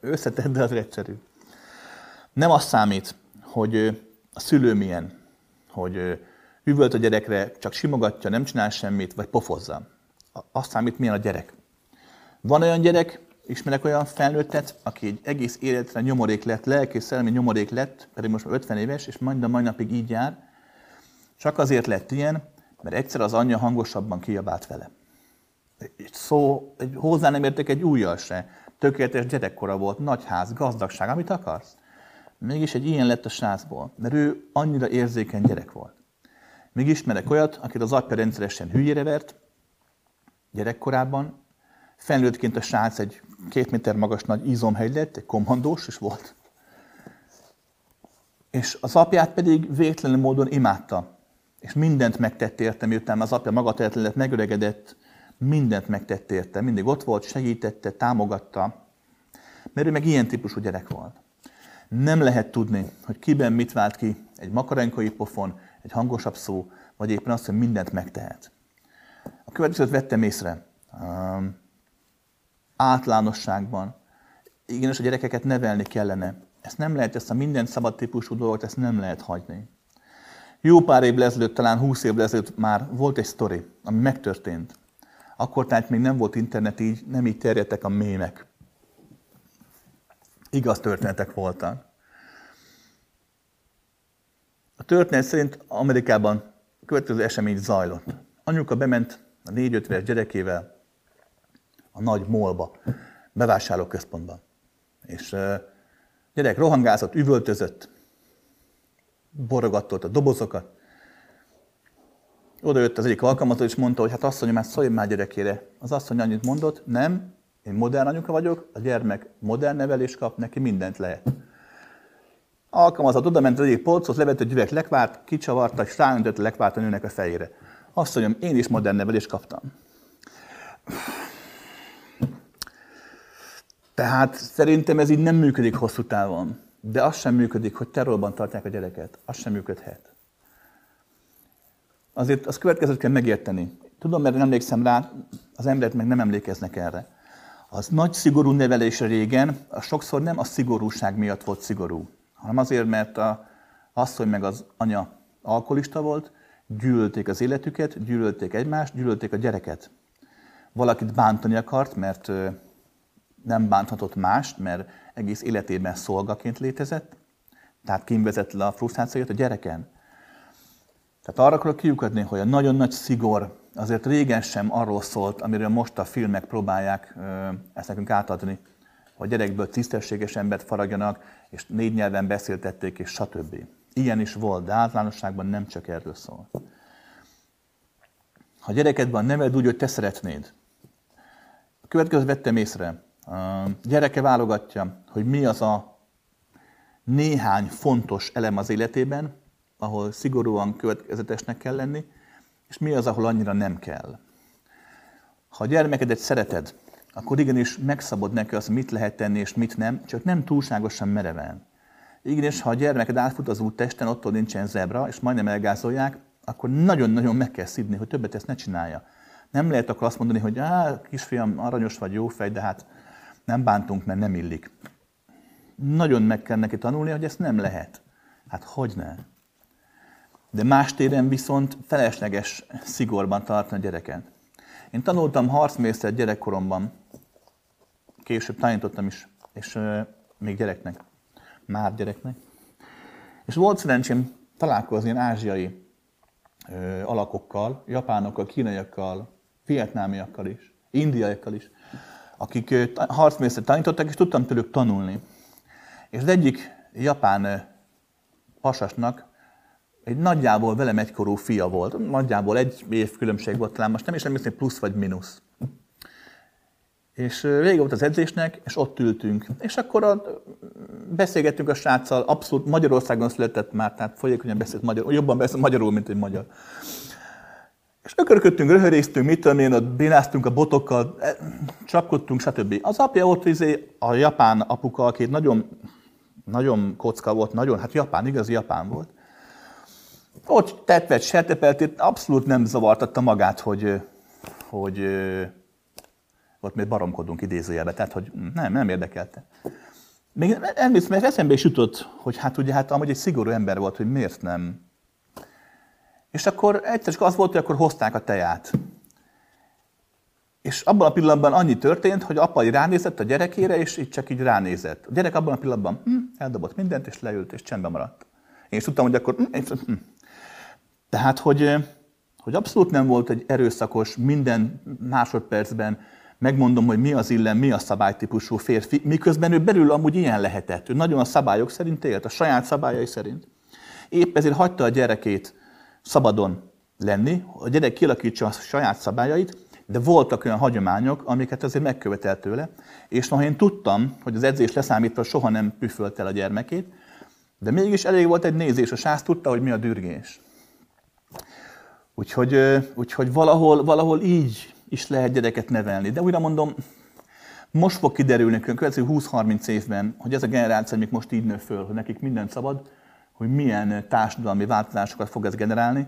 Összetett, de az egyszerű. Nem az számít, hogy a szülő milyen, hogy üvölt a gyerekre, csak simogatja, nem csinál semmit, vagy pofozza. Azt számít, milyen a gyerek. Van olyan gyerek, ismerek olyan felnőttet, aki egy egész életre nyomorék lett, lelki szellemi nyomorék lett, pedig most már 50 éves, és majd a mai napig így jár, csak azért lett ilyen, mert egyszer az anyja hangosabban kiabált vele. Egy szó, egy, hozzá nem értek egy újjal se. Tökéletes gyerekkora volt, nagy ház, gazdagság, amit akarsz. Mégis egy ilyen lett a srácból, mert ő annyira érzékeny gyerek volt. Még ismerek olyat, akit az apja rendszeresen hülyére vert, gyerekkorában, felnőttként a srác egy két méter magas nagy izomhegy lett, egy kommandós is volt. És az apját pedig végtelenül módon imádta. És mindent megtett érte, miután az apja maga lett, megöregedett, mindent megtett érte. Mindig ott volt, segítette, támogatta. Mert ő meg ilyen típusú gyerek volt. Nem lehet tudni, hogy kiben mit vált ki egy makarenkai pofon, egy hangosabb szó, vagy éppen azt, hogy mindent megtehet. A következőt vettem észre. Átlánosságban. Igen, és a gyerekeket nevelni kellene. Ezt nem lehet, ezt a minden szabad típusú dolgot, ezt nem lehet hagyni. Jó pár év ezelőtt, talán húsz év ezelőtt már volt egy sztori, ami megtörtént. Akkor tehát még nem volt internet, így nem így terjedtek a mémek. Igaz történetek voltak. A történet szerint Amerikában következő esemény zajlott. Anyuka bement a négy-öt éves gyerekével a nagy molba, bevásárlóközpontban. És uh, gyerek rohangázott, üvöltözött, borogatott a dobozokat. Oda jött az egyik alkalmazó, és mondta, hogy hát asszonyom, már szólj már gyerekére. Az asszony annyit mondott, nem, én modern anyuka vagyok, a gyermek modern nevelés kap, neki mindent lehet. Alkalmazott, oda ment az egyik polchoz, levett egy üveg lekvárt, kicsavarta, és ráöntött a lekvárt a nőnek a fejére. Azt mondjam, én is modern nevelést kaptam. Tehát szerintem ez így nem működik hosszú távon. De az sem működik, hogy terrorban tartják a gyereket. Az sem működhet. Azért az következőt kell megérteni. Tudom, mert emlékszem rá, az emberek meg nem emlékeznek erre. Az nagy szigorú nevelés régen, a sokszor nem a szigorúság miatt volt szigorú, hanem azért, mert a asszony meg az anya alkoholista volt, gyűlölték az életüket, gyűlölték egymást, gyűlölték a gyereket. Valakit bántani akart, mert nem bánthatott mást, mert egész életében szolgaként létezett, tehát kimvezett le a frusztrációt a gyereken. Tehát arra akarok kiukadni, hogy a nagyon nagy szigor azért régen sem arról szólt, amiről most a filmek próbálják ezt nekünk átadni, hogy gyerekből tisztességes embert faragjanak, és négy nyelven beszéltették, és stb. Ilyen is volt, de általánosságban nem csak erről szól. Ha gyerekedben neved úgy, hogy te szeretnéd, a következőt vettem észre, gyereke válogatja, hogy mi az a néhány fontos elem az életében, ahol szigorúan következetesnek kell lenni, és mi az, ahol annyira nem kell. Ha a gyermekedet szereted, akkor igenis megszabod neki azt, mit lehet tenni és mit nem, csak nem túlságosan mereven. Igenis, ha a gyermeked átfut az úttesten, ott nincsen zebra, és majdnem elgázolják, akkor nagyon-nagyon meg kell szidni, hogy többet ezt ne csinálja. Nem lehet akkor azt mondani, hogy á, kisfiam, aranyos vagy, jó fej, de hát nem bántunk, mert nem illik. Nagyon meg kell neki tanulni, hogy ezt nem lehet. Hát hogy ne? De más téren viszont felesleges szigorban tartani a gyereket. Én tanultam harcmészet gyerekkoromban, később tanítottam is, és még gyereknek, már gyereknek. És volt szerencsém találkozni ázsiai alakokkal, japánokkal, kínaiakkal, vietnámiakkal is, indiaiakkal is, akik harcmészet tanítottak, és tudtam tőlük tanulni. És az egyik japán pasasnak egy nagyjából velem egykorú fia volt, nagyjából egy év különbség volt, talán most nem is emlékszem, plusz vagy mínusz. És vége volt az edzésnek, és ott ültünk. És akkor a, beszélgettünk a sráccal, abszolút Magyarországon született már, tehát folyékonyan beszélt magyarul, jobban beszélt magyarul, mint egy magyar. És ökörködtünk, röhöréztünk, mit tudom én, bénáztunk a botokkal, e, csapkodtunk, stb. Az apja ott izé, a japán apuka, aki nagyon, nagyon kocka volt, nagyon, hát japán, igazi japán volt. Ott tetvet, sertepelt, abszolút nem zavartatta magát, hogy, hogy ott még baromkodunk idézőjelbe, tehát hogy nem, nem érdekelte. Még emlékszem, mert eszembe is jutott, hogy hát ugye hát amúgy egy szigorú ember volt, hogy miért nem. És akkor egyszer csak az volt, hogy akkor hozták a teját. És abban a pillanatban annyi történt, hogy apa ránézett a gyerekére, és így csak így ránézett. A gyerek abban a pillanatban hm, eldobott mindent, és leült, és csendben maradt. Én is tudtam, hogy akkor... Hm, hm. Tehát, hogy, hogy abszolút nem volt egy erőszakos, minden másodpercben megmondom, hogy mi az illen, mi a szabálytípusú férfi, miközben ő belül amúgy ilyen lehetett. Ő nagyon a szabályok szerint élt, a saját szabályai szerint. Épp ezért hagyta a gyerekét szabadon lenni, a gyerek kialakítsa a saját szabályait, de voltak olyan hagyományok, amiket azért megkövetelt tőle, és noha én tudtam, hogy az edzés leszámítva soha nem püfölt el a gyermekét, de mégis elég volt egy nézés, a sász tudta, hogy mi a dürgés. Úgyhogy, úgyhogy valahol, valahol így is lehet gyereket nevelni. De újra mondom, most fog kiderülni a következő 20-30 évben, hogy ez a generáció, amik most így nő föl, hogy nekik minden szabad, hogy milyen társadalmi változásokat fog ez generálni.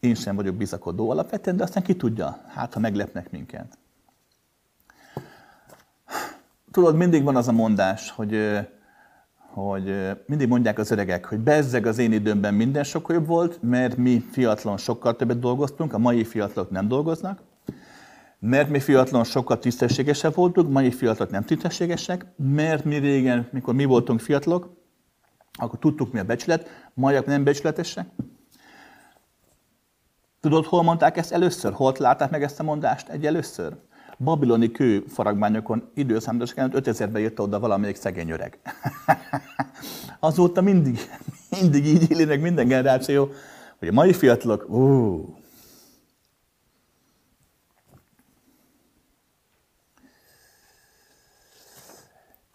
Én sem vagyok bizakodó alapvetően, de aztán ki tudja, hát ha meglepnek minket. Tudod, mindig van az a mondás, hogy, hogy mindig mondják az öregek, hogy bezzeg az én időmben minden sokkal jobb volt, mert mi fiatalon sokkal többet dolgoztunk, a mai fiatalok nem dolgoznak, mert mi fiatalon sokkal tisztességesebb voltunk, mai fiatalok nem tisztességesek, mert mi régen, mikor mi voltunk fiatalok, akkor tudtuk, mi a becsület, majak nem becsületesek. Tudod, hol mondták ezt először? Hol látták meg ezt a mondást egy először? Babiloni kő faragmányokon időszámítás 5000-ben írta oda valamelyik szegény öreg. Azóta mindig, mindig így éli minden generáció, hogy a mai fiatalok, ú,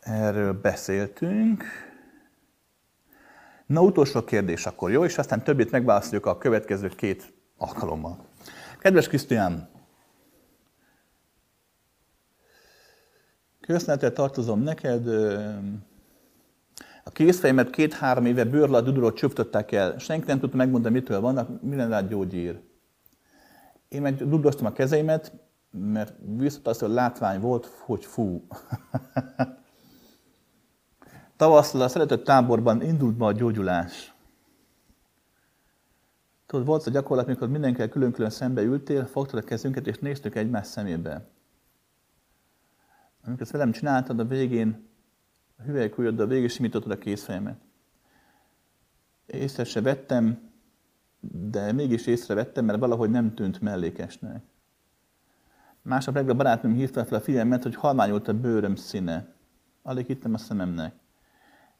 Erről beszéltünk. Na, utolsó kérdés akkor, jó? És aztán többit megválaszoljuk a következő két alkalommal. Kedves Krisztián, köszönetet tartozom neked. A készfejemet két-három éve bőrla dudorot csöptöttek el. Senki nem tudta megmondani, mitől vannak, minden rá gyógyír. Én meg dudostam a kezeimet, mert viszont az, hogy látvány volt, hogy fú. Tavasszal a szeretett táborban indult be a gyógyulás. Tudod, volt a gyakorlat, amikor mindenkivel külön-külön szembe ültél, fogtad a kezünket, és néztük egymás szemébe. Amikor ezt velem csináltad, a végén a hüvelykújoddal végig simítottad a kézfejemet. Észre se vettem, de mégis észrevettem, mert valahogy nem tűnt mellékesnek. Másnap reggel a barátom hívta fel a figyelmet, hogy halványult a bőröm színe. Alig hittem a szememnek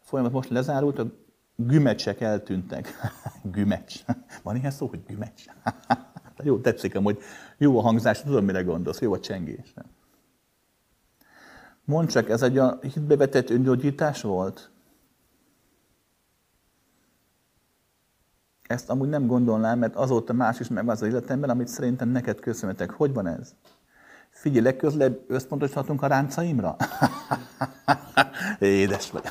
folyamat most lezárult, a gümecsek eltűntek. Gümecs. Van ilyen szó, hogy gümecs? jó, tetszik hogy jó a hangzás, tudom, mire gondolsz, jó a csengés. Mondd csak, ez egy a hitbevetett öngyógyítás volt? Ezt amúgy nem gondolnám, mert azóta más is meg az életemben, amit szerintem neked köszönhetek. Hogy van ez? Figyelj, legközelebb összpontosíthatunk a ráncaimra? Édes vagy.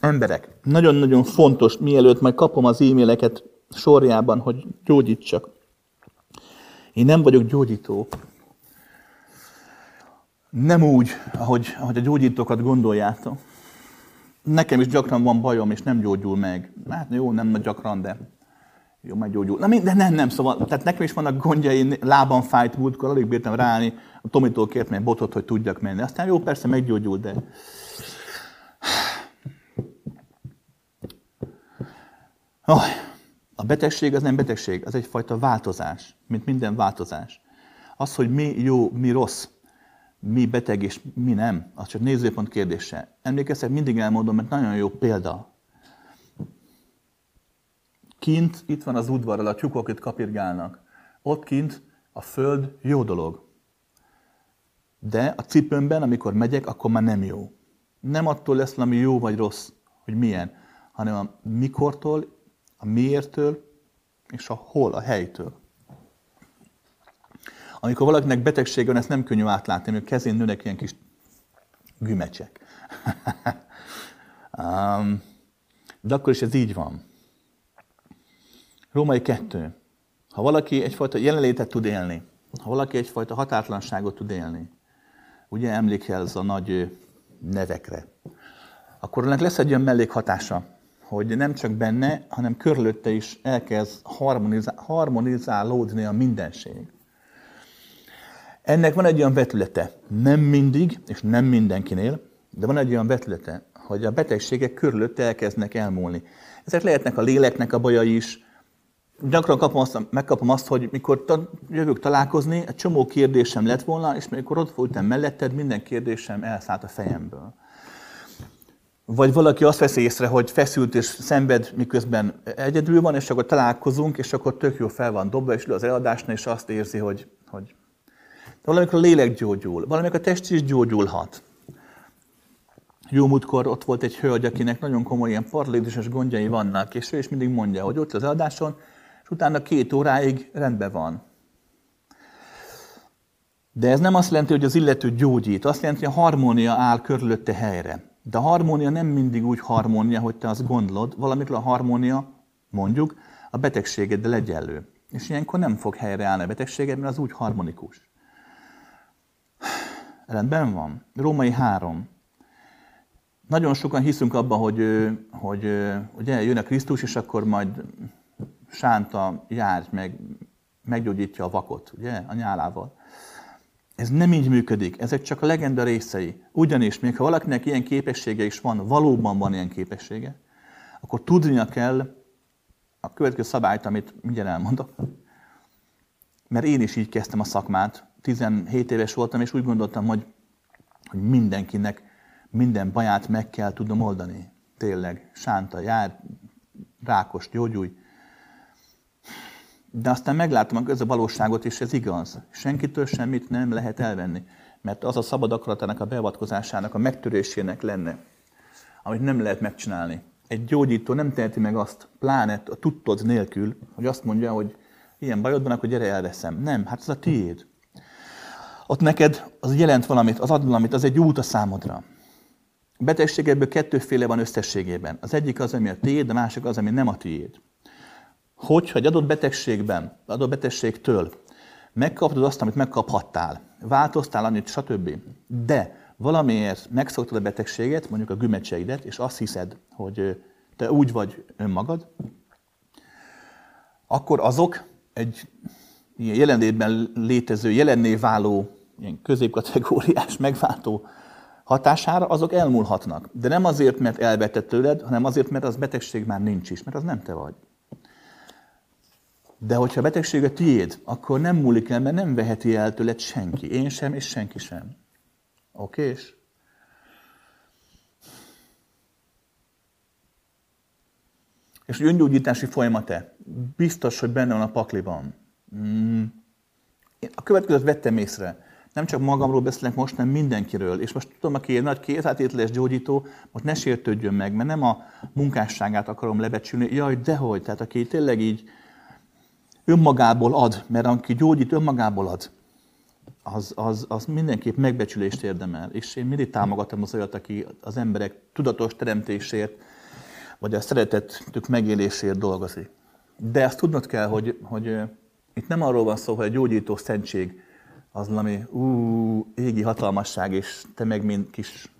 Emberek, nagyon-nagyon fontos, mielőtt majd kapom az e-maileket sorjában, hogy gyógyítsak. Én nem vagyok gyógyító. Nem úgy, ahogy, ahogy a gyógyítókat gondoljátok. Nekem is gyakran van bajom, és nem gyógyul meg. Hát jó, nem gyakran, de jó, meggyógyul. Na minden, nem, nem, szóval, tehát nekem is vannak gondjai, lábam fájt múltkor, alig bírtam ráállni, a Tomitól kért meg botot, hogy tudjak menni. Aztán jó, persze meggyógyul, de... Oh, a betegség az nem betegség, az egyfajta változás, mint minden változás. Az, hogy mi jó, mi rossz, mi beteg és mi nem, az csak nézőpont kérdése. Emlékeztek, mindig elmondom, mert nagyon jó példa. Kint, itt van az udvarral, a tyúkok itt kapirgálnak. Ott kint a föld jó dolog. De a cipőmben, amikor megyek, akkor már nem jó. Nem attól lesz valami jó vagy rossz, hogy milyen, hanem a mikortól, a miértől, és a hol, a helytől. Amikor valakinek betegsége van, ezt nem könnyű átlátni, mert kezén nőnek ilyen kis gümecsek. um, de akkor is ez így van. Római kettő. Ha valaki egyfajta jelenlétet tud élni, ha valaki egyfajta határtlanságot tud élni, ugye emlékelsz a nagy nevekre, akkor ennek lesz egy olyan mellékhatása, hogy nem csak benne, hanem körülötte is elkezd harmonizál, harmonizálódni a mindenség. Ennek van egy olyan vetülete, nem mindig, és nem mindenkinél, de van egy olyan vetülete, hogy a betegségek körülötte elkezdnek elmúlni. Ezek lehetnek a léleknek a bajai is. Gyakran kapom azt, megkapom azt, hogy mikor ta, jövök találkozni, egy csomó kérdésem lett volna, és mikor ott voltam melletted, minden kérdésem elszállt a fejemből. Vagy valaki azt veszi észre, hogy feszült és szenved, miközben egyedül van, és akkor találkozunk, és akkor tök jó fel van dobva, és az eladásnál, és azt érzi, hogy, hogy de valamikor a lélek gyógyul, valamikor a test is gyógyulhat. Jó múltkor ott volt egy hölgy, akinek nagyon komoly ilyen paralízises gondjai vannak, és ő is mindig mondja, hogy ott az adáson, és utána két óráig rendben van. De ez nem azt jelenti, hogy az illető gyógyít, azt jelenti, hogy a harmónia áll körülötte helyre. De a harmónia nem mindig úgy harmónia, hogy te azt gondolod, valamikor a harmónia, mondjuk, a betegségeddel egyenlő. És ilyenkor nem fog helyreállni a betegséged, mert az úgy harmonikus. Rendben van. Római 3. Nagyon sokan hiszünk abban, hogy, hogy ugye jön a Krisztus, és akkor majd sánta jár, meg meggyógyítja a vakot, ugye, a nyálával. Ez nem így működik, ezek csak a legenda részei. Ugyanis, még ha valakinek ilyen képessége is van, valóban van ilyen képessége, akkor tudnia kell a következő szabályt, amit mindjárt elmondok. Mert én is így kezdtem a szakmát, 17 éves voltam, és úgy gondoltam, hogy, hogy mindenkinek minden baját meg kell tudnom oldani. Tényleg, sánta, jár, rákos, gyógyulj. De aztán meglátom a valóságot, és ez igaz. Senkitől semmit nem lehet elvenni. Mert az a szabad akaratának a beavatkozásának, a megtörésének lenne, amit nem lehet megcsinálni. Egy gyógyító nem teheti meg azt, pláne a tudtod nélkül, hogy azt mondja, hogy ilyen bajod van, akkor gyere elveszem. Nem, hát ez a tiéd ott neked az jelent valamit, az ad valamit, az egy út a számodra. A betegség ebből kettőféle van összességében. Az egyik az, ami a tiéd, a másik az, ami nem a tiéd. Hogyha egy adott betegségben, adott betegségtől megkaptad azt, amit megkaphattál, változtál annyit, stb. De valamiért megszoktad a betegséget, mondjuk a gümecseidet, és azt hiszed, hogy te úgy vagy önmagad, akkor azok egy ilyen jelenlétben létező, jelenné váló ilyen középkategóriás megváltó hatására, azok elmúlhatnak. De nem azért, mert elvetett tőled, hanem azért, mert az betegség már nincs is, mert az nem te vagy. De hogyha a betegség tiéd, akkor nem múlik el, mert nem veheti el tőled senki. Én sem, és senki sem. Oké? És? És öngyógyítási folyamat-e? Biztos, hogy benne van a pakliban. Mm. A következőt vettem észre nem csak magamról beszélek most, hanem mindenkiről. És most tudom, aki egy nagy kézátételes gyógyító, most ne sértődjön meg, mert nem a munkásságát akarom lebecsülni. Jaj, dehogy, tehát aki tényleg így önmagából ad, mert aki gyógyít önmagából ad, az, az, az mindenképp megbecsülést érdemel. És én mindig támogatom az olyat, aki az emberek tudatos teremtésért, vagy a szeretetük megélésért dolgozik. De azt tudnod kell, hogy, hogy itt nem arról van szó, hogy a gyógyító szentség az valami ú, égi hatalmasság, és te meg mint kis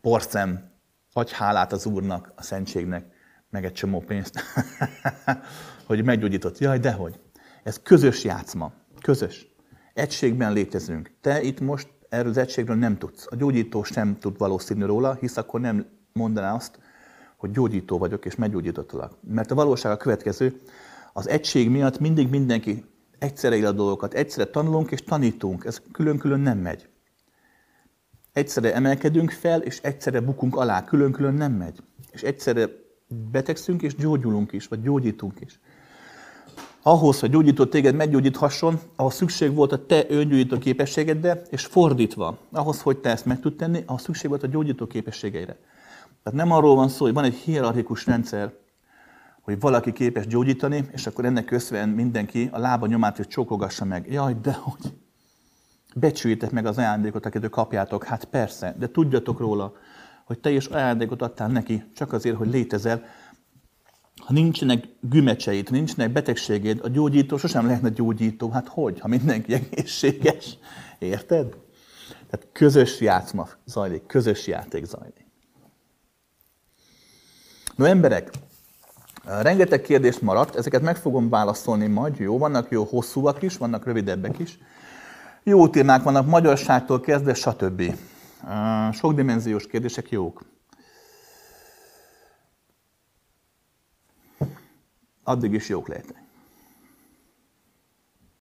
porszem, adj hálát az Úrnak, a szentségnek, meg egy csomó pénzt, hogy meggyógyított. Jaj, dehogy. Ez közös játszma. Közös. Egységben létezünk. Te itt most erről az egységről nem tudsz. A gyógyító sem tud valószínű róla, hisz akkor nem mondaná azt, hogy gyógyító vagyok, és meggyógyítottalak. Mert a valóság a következő, az egység miatt mindig mindenki egyszerre él a dolgokat, egyszerre tanulunk és tanítunk, ez külön-külön nem megy. egyszerre emelkedünk fel, és egyszerre bukunk alá. Külön-külön nem megy. És egyszerre betegszünk, és gyógyulunk is, vagy gyógyítunk is. Ahhoz, hogy gyógyító téged meggyógyíthasson, ahhoz szükség volt a te öngyógyító képességedre, és fordítva. Ahhoz, hogy te ezt meg tud tenni, ahhoz szükség volt a gyógyító képességeire. Tehát nem arról van szó, hogy van egy hierarchikus rendszer, hogy valaki képes gyógyítani, és akkor ennek köszönően mindenki a lába nyomát hogy csókogassa meg. Jaj, de hogy? Becsüljétek meg az ajándékot, akit kapjátok. Hát persze, de tudjatok róla, hogy te is ajándékot adtál neki, csak azért, hogy létezel. Ha nincsenek gümecseid, nincsenek betegséged, a gyógyító sosem lehetne gyógyító. Hát hogy, ha mindenki egészséges? Érted? Tehát közös játszma zajlik, közös játék zajlik. No emberek, rengeteg kérdés maradt, ezeket meg fogom válaszolni majd, jó, vannak jó hosszúak is, vannak rövidebbek is. Jó témák vannak, magyarságtól kezdve, stb. Sokdimenziós kérdések jók. hadde jeg ikke ad gishiokleete.